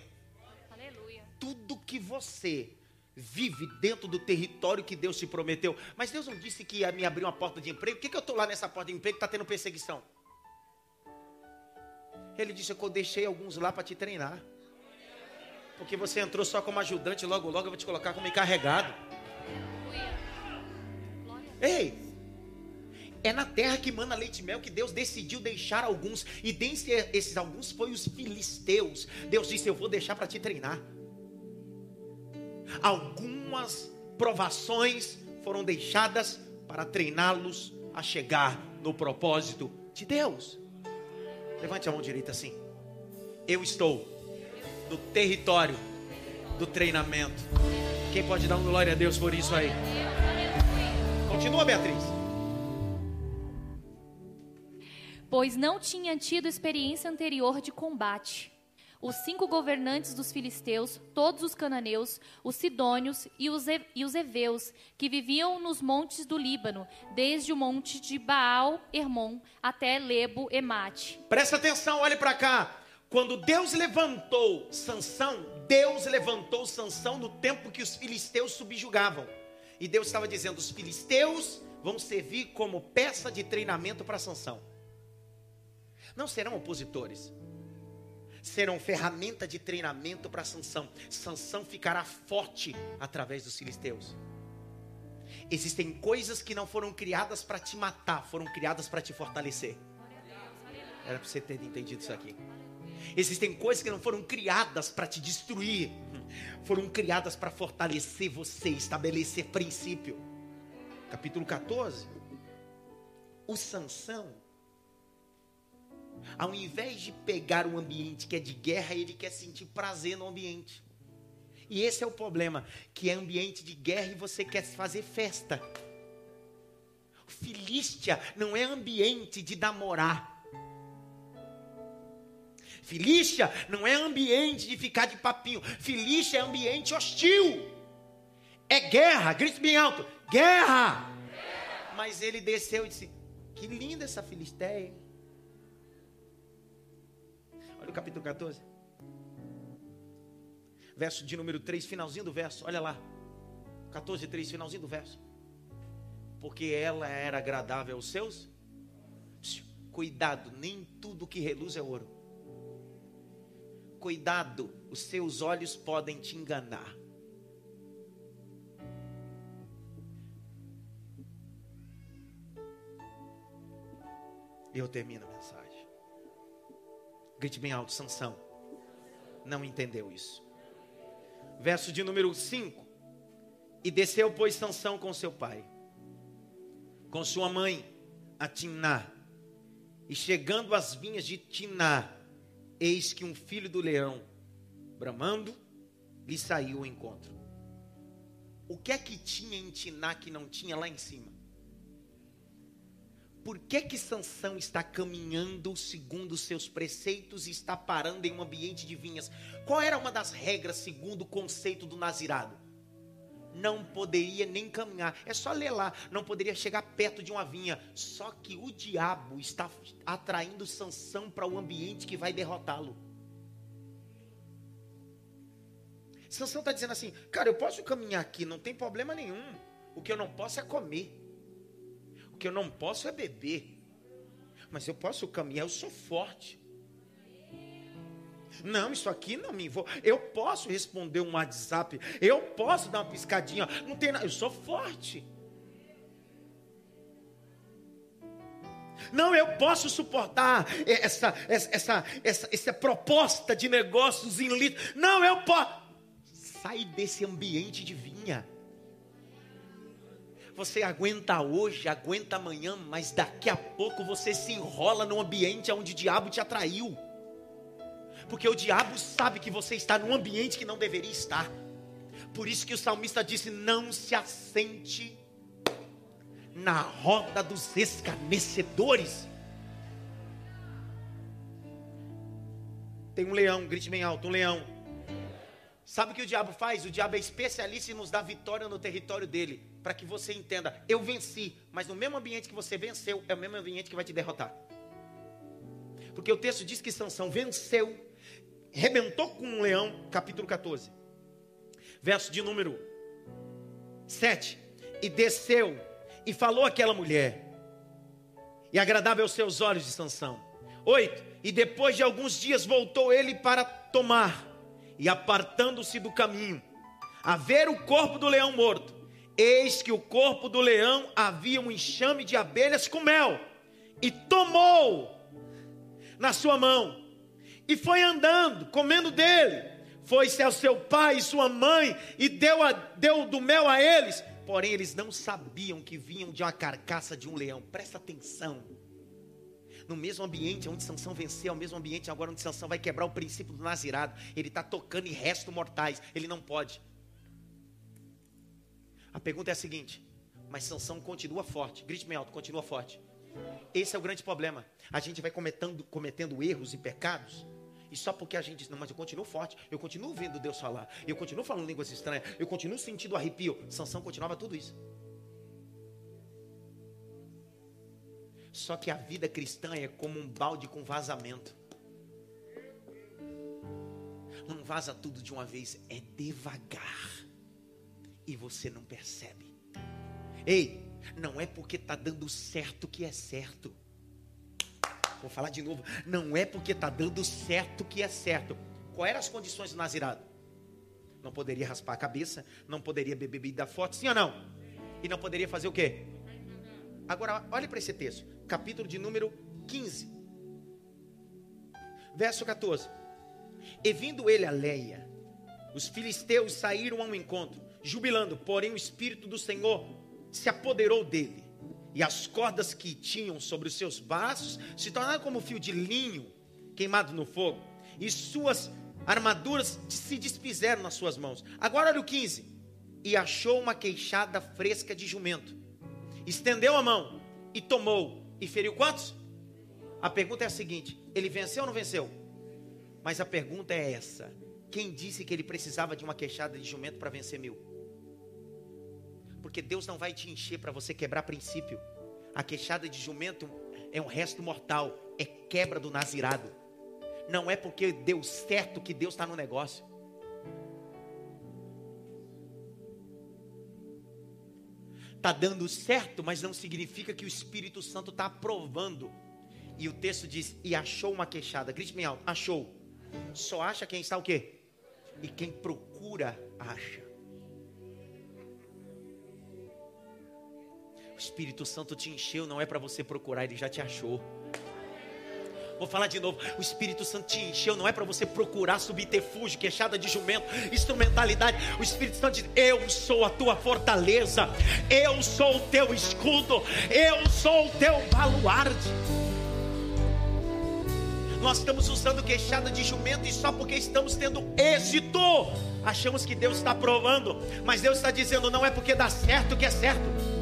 Aleluia. Tudo que você vive dentro do território que Deus te prometeu. Mas Deus não disse que ia me abrir uma porta de emprego. Por que, que eu estou lá nessa porta de emprego que está tendo perseguição? Ele disse que eu deixei alguns lá para te treinar. Porque você entrou só como ajudante, logo, logo eu vou te colocar como encarregado. Ei, é na terra que mana leite e mel que Deus decidiu deixar alguns. E dentre esses alguns foi os filisteus. Deus disse: Eu vou deixar para te treinar. Algumas provações foram deixadas para treiná-los a chegar no propósito de Deus. Levante a mão direita assim. Eu estou no território do treinamento. Quem pode dar um glória a Deus por isso aí? Continua, Beatriz. Pois não tinha tido experiência anterior de combate. Os cinco governantes dos filisteus, todos os cananeus, os sidônios e os, e- e os heveus, que viviam nos montes do Líbano, desde o monte de Baal Hermon até Lebo Emate. Presta atenção, olhe para cá. Quando Deus levantou Sansão, Deus levantou Sansão no tempo que os filisteus subjugavam. E Deus estava dizendo: os filisteus vão servir como peça de treinamento para Sansão. Não serão opositores. Serão ferramenta de treinamento para Sansão. Sansão ficará forte através dos filisteus. Existem coisas que não foram criadas para te matar, foram criadas para te fortalecer. Era para você ter entendido isso aqui. Existem coisas que não foram criadas para te destruir, foram criadas para fortalecer você, estabelecer princípio. Capítulo 14. O Sansão, ao invés de pegar um ambiente que é de guerra, ele quer sentir prazer no ambiente. E esse é o problema, que é ambiente de guerra e você quer fazer festa. Filístia não é ambiente de namorar. Filístia não é ambiente de ficar de papinho. Filístia é ambiente hostil. É guerra, grite bem alto: guerra! Mas ele desceu e disse: Que linda essa Filisteia. Hein?" Olha o capítulo 14. Verso de número 3, finalzinho do verso. Olha lá. 14, 3, finalzinho do verso. Porque ela era agradável aos seus. Cuidado, nem tudo que reluz é ouro. Cuidado, os seus olhos podem te enganar. Eu termino a mensagem. Grite bem alto, Sansão. Não entendeu isso. Verso de número 5. E desceu, pois, Sansão com seu pai, com sua mãe, a Tiná. E chegando às vinhas de Tiná, eis que um filho do leão, bramando, lhe saiu ao encontro. O que é que tinha em Tiná que não tinha lá em cima? Por que que Sansão está caminhando segundo os seus preceitos e está parando em um ambiente de vinhas? Qual era uma das regras segundo o conceito do nazirado? Não poderia nem caminhar. É só ler lá. Não poderia chegar perto de uma vinha. Só que o diabo está atraindo Sansão para o ambiente que vai derrotá-lo. Sansão está dizendo assim, cara, eu posso caminhar aqui, não tem problema nenhum. O que eu não posso é comer. O que eu não posso é beber. Mas eu posso caminhar, eu sou forte. Não, isso aqui não me envolve. Eu posso responder um WhatsApp. Eu posso dar uma piscadinha. Não tem nada. Eu sou forte. Não, eu posso suportar essa, essa, essa, essa, proposta de negócios em litro. Não, eu posso. Sai desse ambiente de vinha. Você aguenta hoje, aguenta amanhã, mas daqui a pouco você se enrola num ambiente onde o diabo te atraiu. Porque o diabo sabe que você está num ambiente que não deveria estar. Por isso que o salmista disse: Não se assente na roda dos escarnecedores. Tem um leão, grite bem alto: um leão Sabe o que o diabo faz? O diabo é especialista em nos dar vitória no território dele. Para que você entenda, eu venci, mas no mesmo ambiente que você venceu, é o mesmo ambiente que vai te derrotar. Porque o texto diz que Sansão venceu, rebentou com um leão, capítulo 14. Verso de número 7. E desceu e falou àquela mulher. E agradável aos seus olhos de Sansão. 8. E depois de alguns dias voltou ele para tomar e apartando-se do caminho, a ver o corpo do leão morto, eis que o corpo do leão havia um enxame de abelhas com mel, e tomou na sua mão, e foi andando, comendo dele. Foi-se ao seu pai e sua mãe, e deu, a, deu do mel a eles. Porém, eles não sabiam que vinham de uma carcaça de um leão. Presta atenção no mesmo ambiente onde Sansão venceu, o mesmo ambiente agora onde Sansão vai quebrar o princípio do nazirado. Ele está tocando em restos mortais. Ele não pode. A pergunta é a seguinte: mas Sansão continua forte. Grite bem alto, continua forte. Esse é o grande problema. A gente vai cometendo, cometendo erros e pecados. E só porque a gente diz, não, mas eu continuo forte, eu continuo vendo Deus falar, eu continuo falando línguas estranhas, eu continuo sentindo arrepio. Sansão continuava tudo isso. Só que a vida cristã é como um balde com vazamento. Não vaza tudo de uma vez, é devagar. E você não percebe. Ei, não é porque está dando certo que é certo. Vou falar de novo. Não é porque está dando certo que é certo. Quais eram as condições do nazirado? Não poderia raspar a cabeça, não poderia beber bebida forte, sim ou não? E não poderia fazer o quê? Agora, olhe para esse texto, capítulo de número 15, verso 14. E vindo ele a Leia, os filisteus saíram ao encontro, jubilando, porém o Espírito do Senhor se apoderou dele, e as cordas que tinham sobre os seus braços se tornaram como fio de linho queimado no fogo, e suas armaduras se desfizeram nas suas mãos. Agora olha o 15. E achou uma queixada fresca de jumento estendeu a mão e tomou e feriu quantos? A pergunta é a seguinte: ele venceu ou não venceu? Mas a pergunta é essa: quem disse que ele precisava de uma queixada de jumento para vencer mil? Porque Deus não vai te encher para você quebrar princípio. A queixada de jumento é um resto mortal, é quebra do nazirado. Não é porque deu certo que Deus está no negócio. Está dando certo, mas não significa que o Espírito Santo está aprovando. E o texto diz: e achou uma queixada. Grite bem alto: achou. Só acha quem está o quê? E quem procura, acha. O Espírito Santo te encheu, não é para você procurar, ele já te achou. Vou falar de novo. O Espírito Santo te encheu, não é para você procurar subterfúgio, queixada de jumento, instrumentalidade. O Espírito Santo diz: Eu sou a tua fortaleza, eu sou o teu escudo, eu sou o teu baluarte. Nós estamos usando queixada de jumento e só porque estamos tendo êxito, achamos que Deus está provando, mas Deus está dizendo: não é porque dá certo que é certo.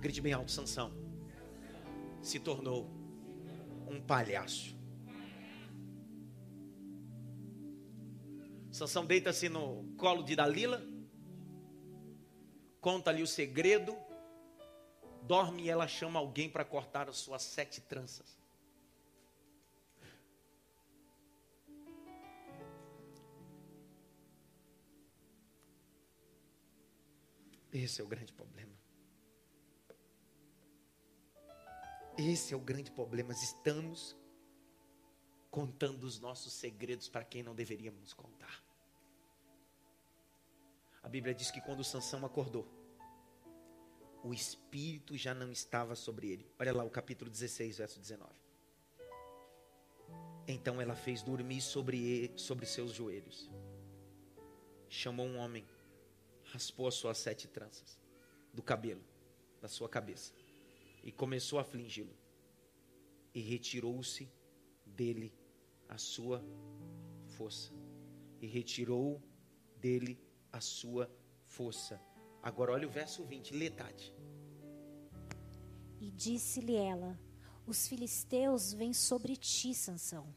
Grite bem alto, Sansão. Se tornou um palhaço. Sansão deita-se no colo de Dalila, conta-lhe o segredo, dorme e ela chama alguém para cortar as suas sete tranças. Esse é o grande problema. Esse é o grande problema. Estamos contando os nossos segredos para quem não deveríamos contar. A Bíblia diz que quando Sansão acordou, o espírito já não estava sobre ele. Olha lá o capítulo 16, verso 19. Então ela fez dormir sobre, ele, sobre seus joelhos. Chamou um homem, raspou as suas sete tranças do cabelo da sua cabeça e começou a afligi-lo. E retirou-se dele a sua força. E retirou dele a sua força. Agora olha o verso 20, lê Tati. E disse-lhe ela: Os filisteus vêm sobre ti, Sansão.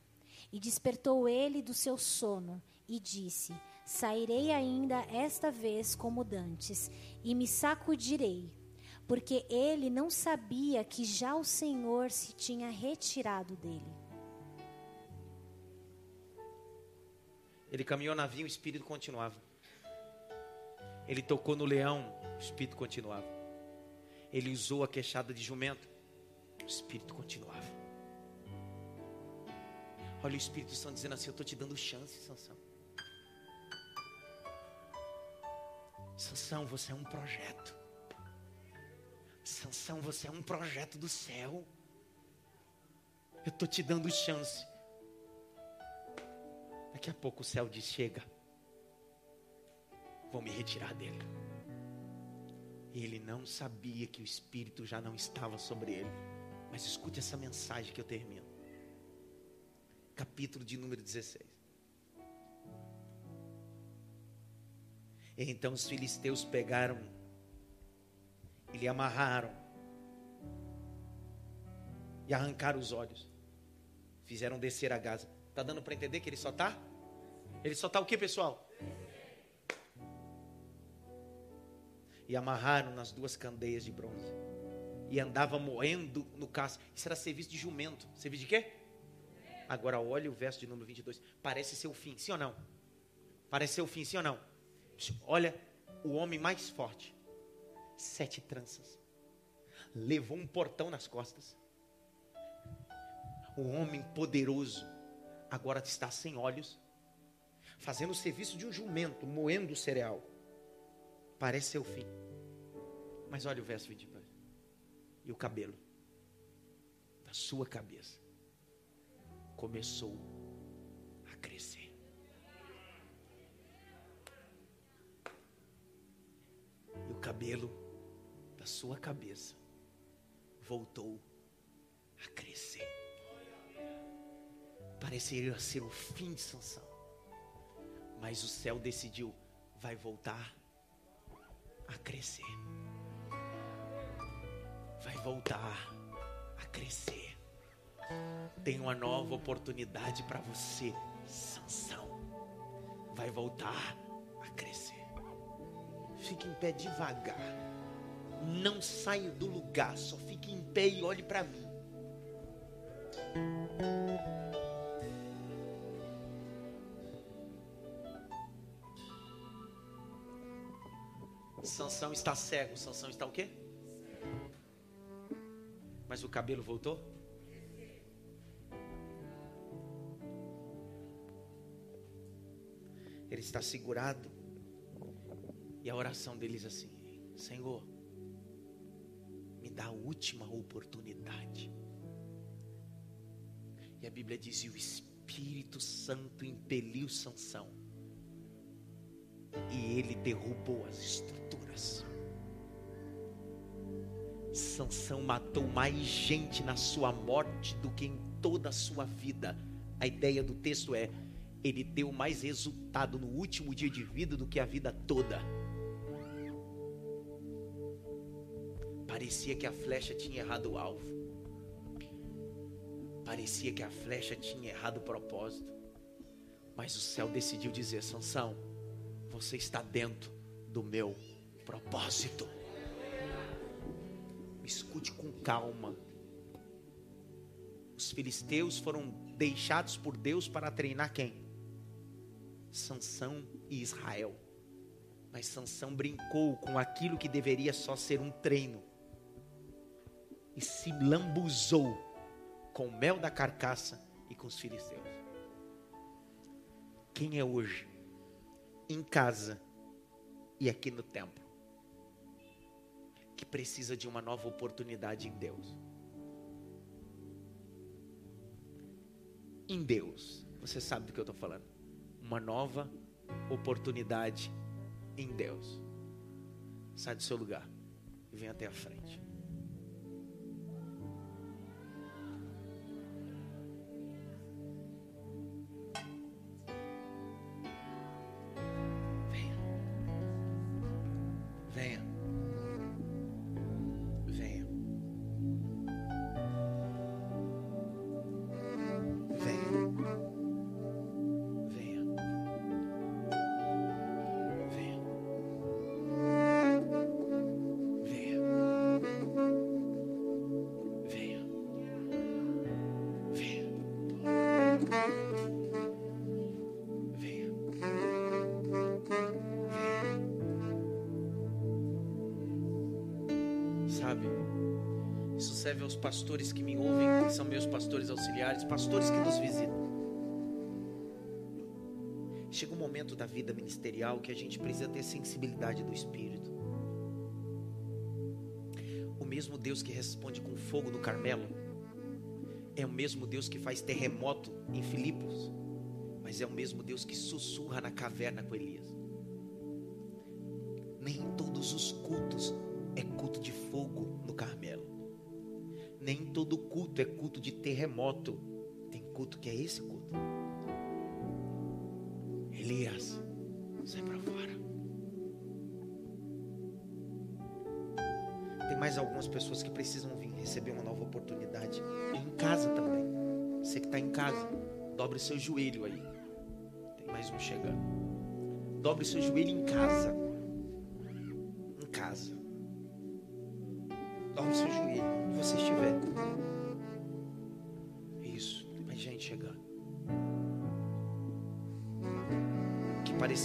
E despertou ele do seu sono e disse: Sairei ainda esta vez como dantes e me sacudirei, porque ele não sabia que já o Senhor se tinha retirado dele. Ele caminhou na vinha, o espírito continuava. Ele tocou no leão, o espírito continuava. Ele usou a queixada de jumento, o espírito continuava. Olha o Espírito Santo dizendo assim: Eu estou te dando chance, Sansão. Sansão, você é um projeto. Sansão, você é um projeto do céu. Eu estou te dando chance. Daqui a pouco o céu diz: Chega, vou me retirar dele. E ele não sabia que o Espírito já não estava sobre ele. Mas escute essa mensagem que eu termino. Capítulo de número 16. E então os filisteus pegaram e lhe amarraram e arrancaram os olhos. Fizeram descer a Gaza. Tá dando para entender que ele só tá? Ele só tá o que, pessoal? E amarraram nas duas candeias de bronze. E andava moendo no casco. Isso era serviço de jumento. Serviço de quê? Agora olha o verso de número 22. Parece ser o fim, sim ou não? Parece ser o fim, sim ou não? Olha o homem mais forte. Sete tranças. Levou um portão nas costas. O homem poderoso agora está sem olhos, fazendo o serviço de um jumento, moendo o cereal. Parece ser o fim. Mas olha o verso 22. E o cabelo da sua cabeça começou a crescer. E o cabelo da sua cabeça voltou a crescer. Pareceria ser o fim de Sansão. Mas o céu decidiu, vai voltar a crescer. Vai voltar a crescer. Tem uma nova oportunidade para você, Sansão. Vai voltar a crescer. Fique em pé devagar. Não saia do lugar, só fique em pé e olhe para mim. Sansão está cego. Sansão está o quê? Mas o cabelo voltou? Ele está segurado. E a oração deles assim: Senhor, dá a última oportunidade. E a Bíblia diz: e o Espírito Santo impeliu Sansão. E ele derrubou as estruturas. Sansão matou mais gente na sua morte do que em toda a sua vida. A ideia do texto é: ele deu mais resultado no último dia de vida do que a vida toda. Parecia que a flecha tinha errado o alvo. Parecia que a flecha tinha errado o propósito. Mas o céu decidiu dizer: Sansão, você está dentro do meu propósito. Me escute com calma. Os filisteus foram deixados por Deus para treinar quem? Sansão e Israel. Mas Sansão brincou com aquilo que deveria só ser um treino. E se lambuzou com o mel da carcaça e com os filisteus. Quem é hoje em casa e aqui no templo que precisa de uma nova oportunidade em Deus? Em Deus. Você sabe do que eu estou falando uma nova oportunidade em Deus. Sai do seu lugar e vem até a frente. Serve aos pastores que me ouvem, que são meus pastores auxiliares, pastores que nos visitam. Chega um momento da vida ministerial que a gente precisa ter sensibilidade do Espírito. O mesmo Deus que responde com fogo no Carmelo é o mesmo Deus que faz terremoto em Filipos, mas é o mesmo Deus que sussurra na caverna com Elias. Nem todo culto é culto de terremoto. Tem culto que é esse culto. Elias, sai para fora. Tem mais algumas pessoas que precisam vir receber uma nova oportunidade. Em casa também. Você que está em casa, dobre seu joelho aí. Tem mais um chegando. Dobre seu joelho em casa.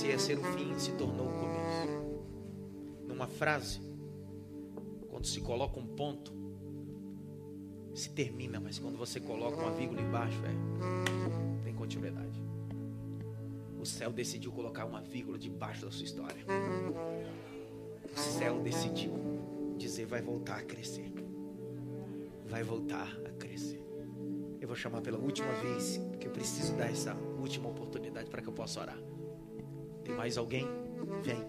Que parecia ser o fim se tornou o começo. Numa frase, quando se coloca um ponto, se termina, mas quando você coloca uma vírgula embaixo, é, tem continuidade. O céu decidiu colocar uma vírgula debaixo da sua história. O céu decidiu dizer: vai voltar a crescer. Vai voltar a crescer. Eu vou chamar pela última vez, porque eu preciso dar essa última oportunidade para que eu possa orar. Tem mais alguém? Vem.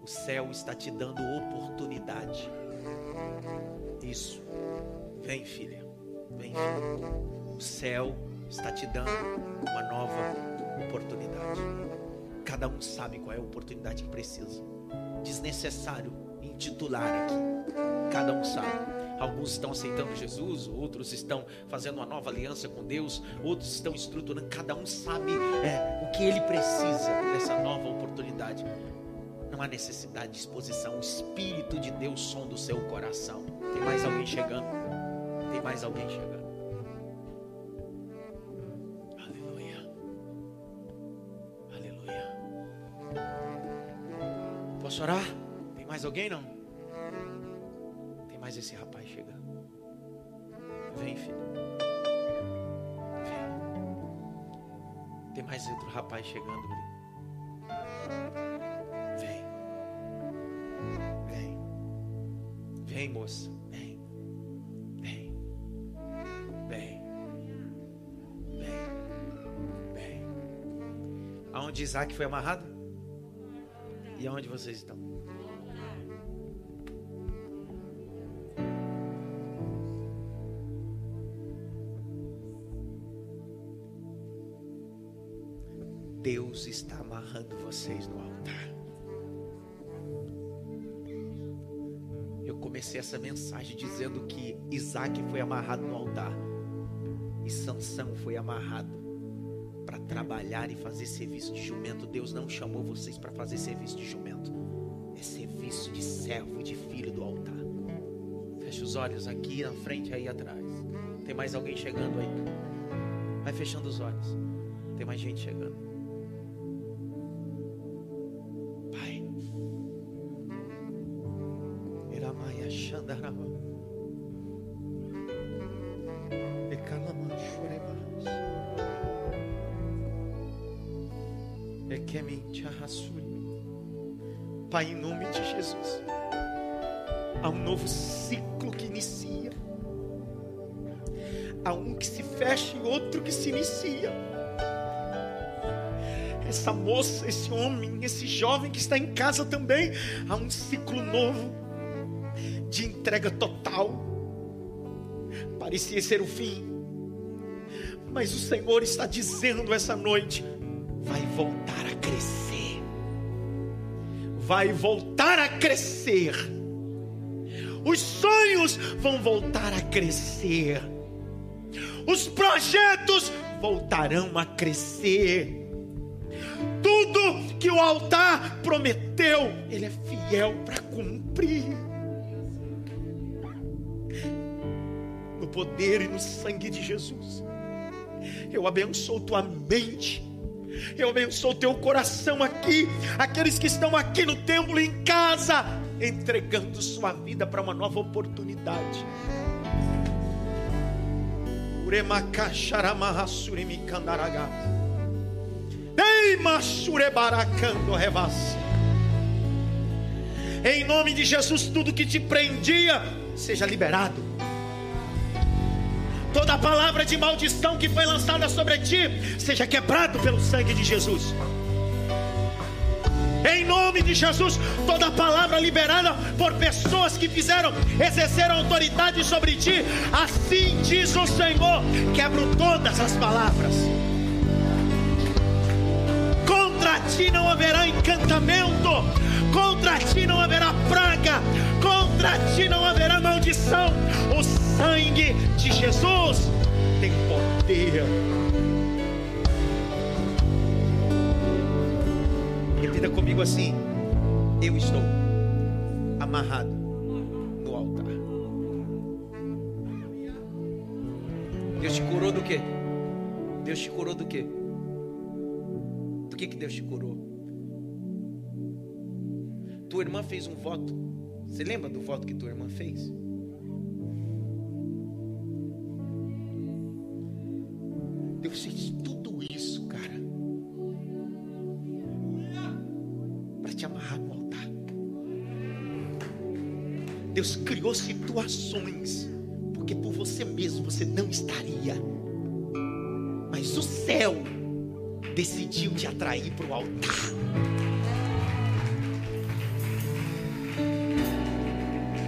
O céu está te dando oportunidade. Isso. Vem, filha. Vem. O céu está te dando uma nova oportunidade. Cada um sabe qual é a oportunidade que precisa. Desnecessário intitular aqui. Cada um sabe. Alguns estão aceitando Jesus, outros estão fazendo uma nova aliança com Deus, outros estão estruturando. Cada um sabe é, o que ele precisa dessa nova oportunidade. Não há necessidade de exposição. O Espírito de Deus sonda o seu coração. Tem mais alguém chegando? Tem mais alguém chegando? Posso orar? Tem mais alguém não? Tem mais esse rapaz chegando. Vem, filho. Vem. Tem mais outro rapaz chegando ali. Vem. Vem. Vem, moça. Vem. Vem. Vem. Vem. Vem. Aonde Isaac foi amarrado? E aonde vocês estão? Comecei essa mensagem dizendo que Isaac foi amarrado no altar e Sansão foi amarrado para trabalhar e fazer serviço de jumento. Deus não chamou vocês para fazer serviço de jumento, é serviço de servo, de filho do altar. Feche os olhos aqui na frente, aí atrás. Tem mais alguém chegando aí? Vai fechando os olhos. Tem mais gente chegando. Há um que se fecha e outro que se inicia. Essa moça, esse homem, esse jovem que está em casa também, há um ciclo novo de entrega total. Parecia ser o fim, mas o Senhor está dizendo essa noite: vai voltar a crescer, vai voltar a crescer. Os sonhos vão voltar a crescer. Os projetos voltarão a crescer. Tudo que o altar prometeu, ele é fiel para cumprir. No poder e no sangue de Jesus. Eu abençoo tua mente. Eu abençoo teu coração aqui, aqueles que estão aqui no templo em casa, entregando sua vida para uma nova oportunidade. Em nome de Jesus, tudo que te prendia seja liberado. Toda palavra de maldição que foi lançada sobre ti seja quebrado pelo sangue de Jesus. Em nome de Jesus, toda palavra liberada por pessoas que fizeram exercer autoridade sobre ti, assim diz o Senhor: quebro todas as palavras. Contra ti não haverá encantamento, contra ti não haverá praga, contra ti não haverá maldição. O sangue de Jesus tem poder. Repita comigo assim: Eu estou amarrado no altar. Deus te curou do quê? Deus te curou do quê? Do que, que Deus te curou? Tua irmã fez um voto. Você lembra do voto que tua irmã fez? Deus criou situações, porque por você mesmo você não estaria, mas o céu decidiu te atrair para o altar.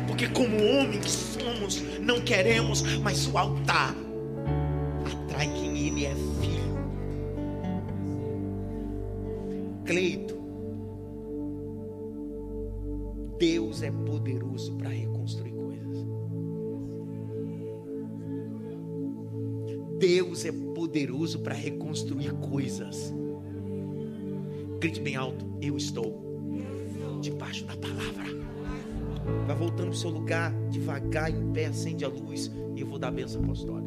Porque, como homem que somos, não queremos, mas o altar para reconstruir coisas. Grite bem alto: Eu estou debaixo da palavra. Vai voltando para o seu lugar, devagar, em pé, acende a luz e eu vou dar a benção apostólica.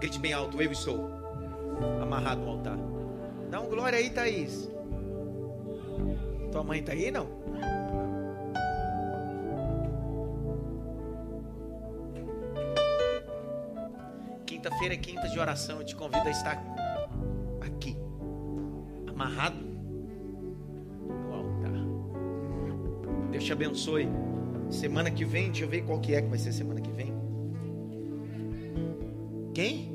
Grite bem alto, eu estou amarrado no altar. Dá um glória aí, Thaís. Tua mãe tá aí, não? Quinta-feira é quinta de oração. Eu te convido a estar aqui, amarrado no altar. Deus te abençoe. Semana que vem, deixa eu ver qual que é que vai ser semana que vem. Quem?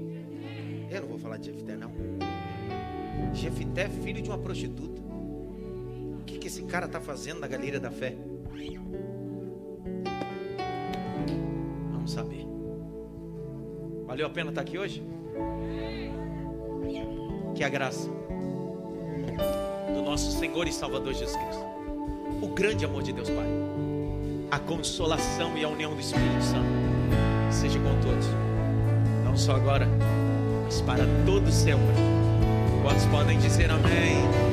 Jefité é filho de uma prostituta. O que, que esse cara está fazendo na galeria da fé? Vamos saber. Valeu a pena estar aqui hoje? Que a graça do nosso Senhor e Salvador Jesus Cristo, o grande amor de Deus Pai, a consolação e a união do Espírito Santo seja com todos, não só agora, mas para todo sempre. Quantos podem dizer amém?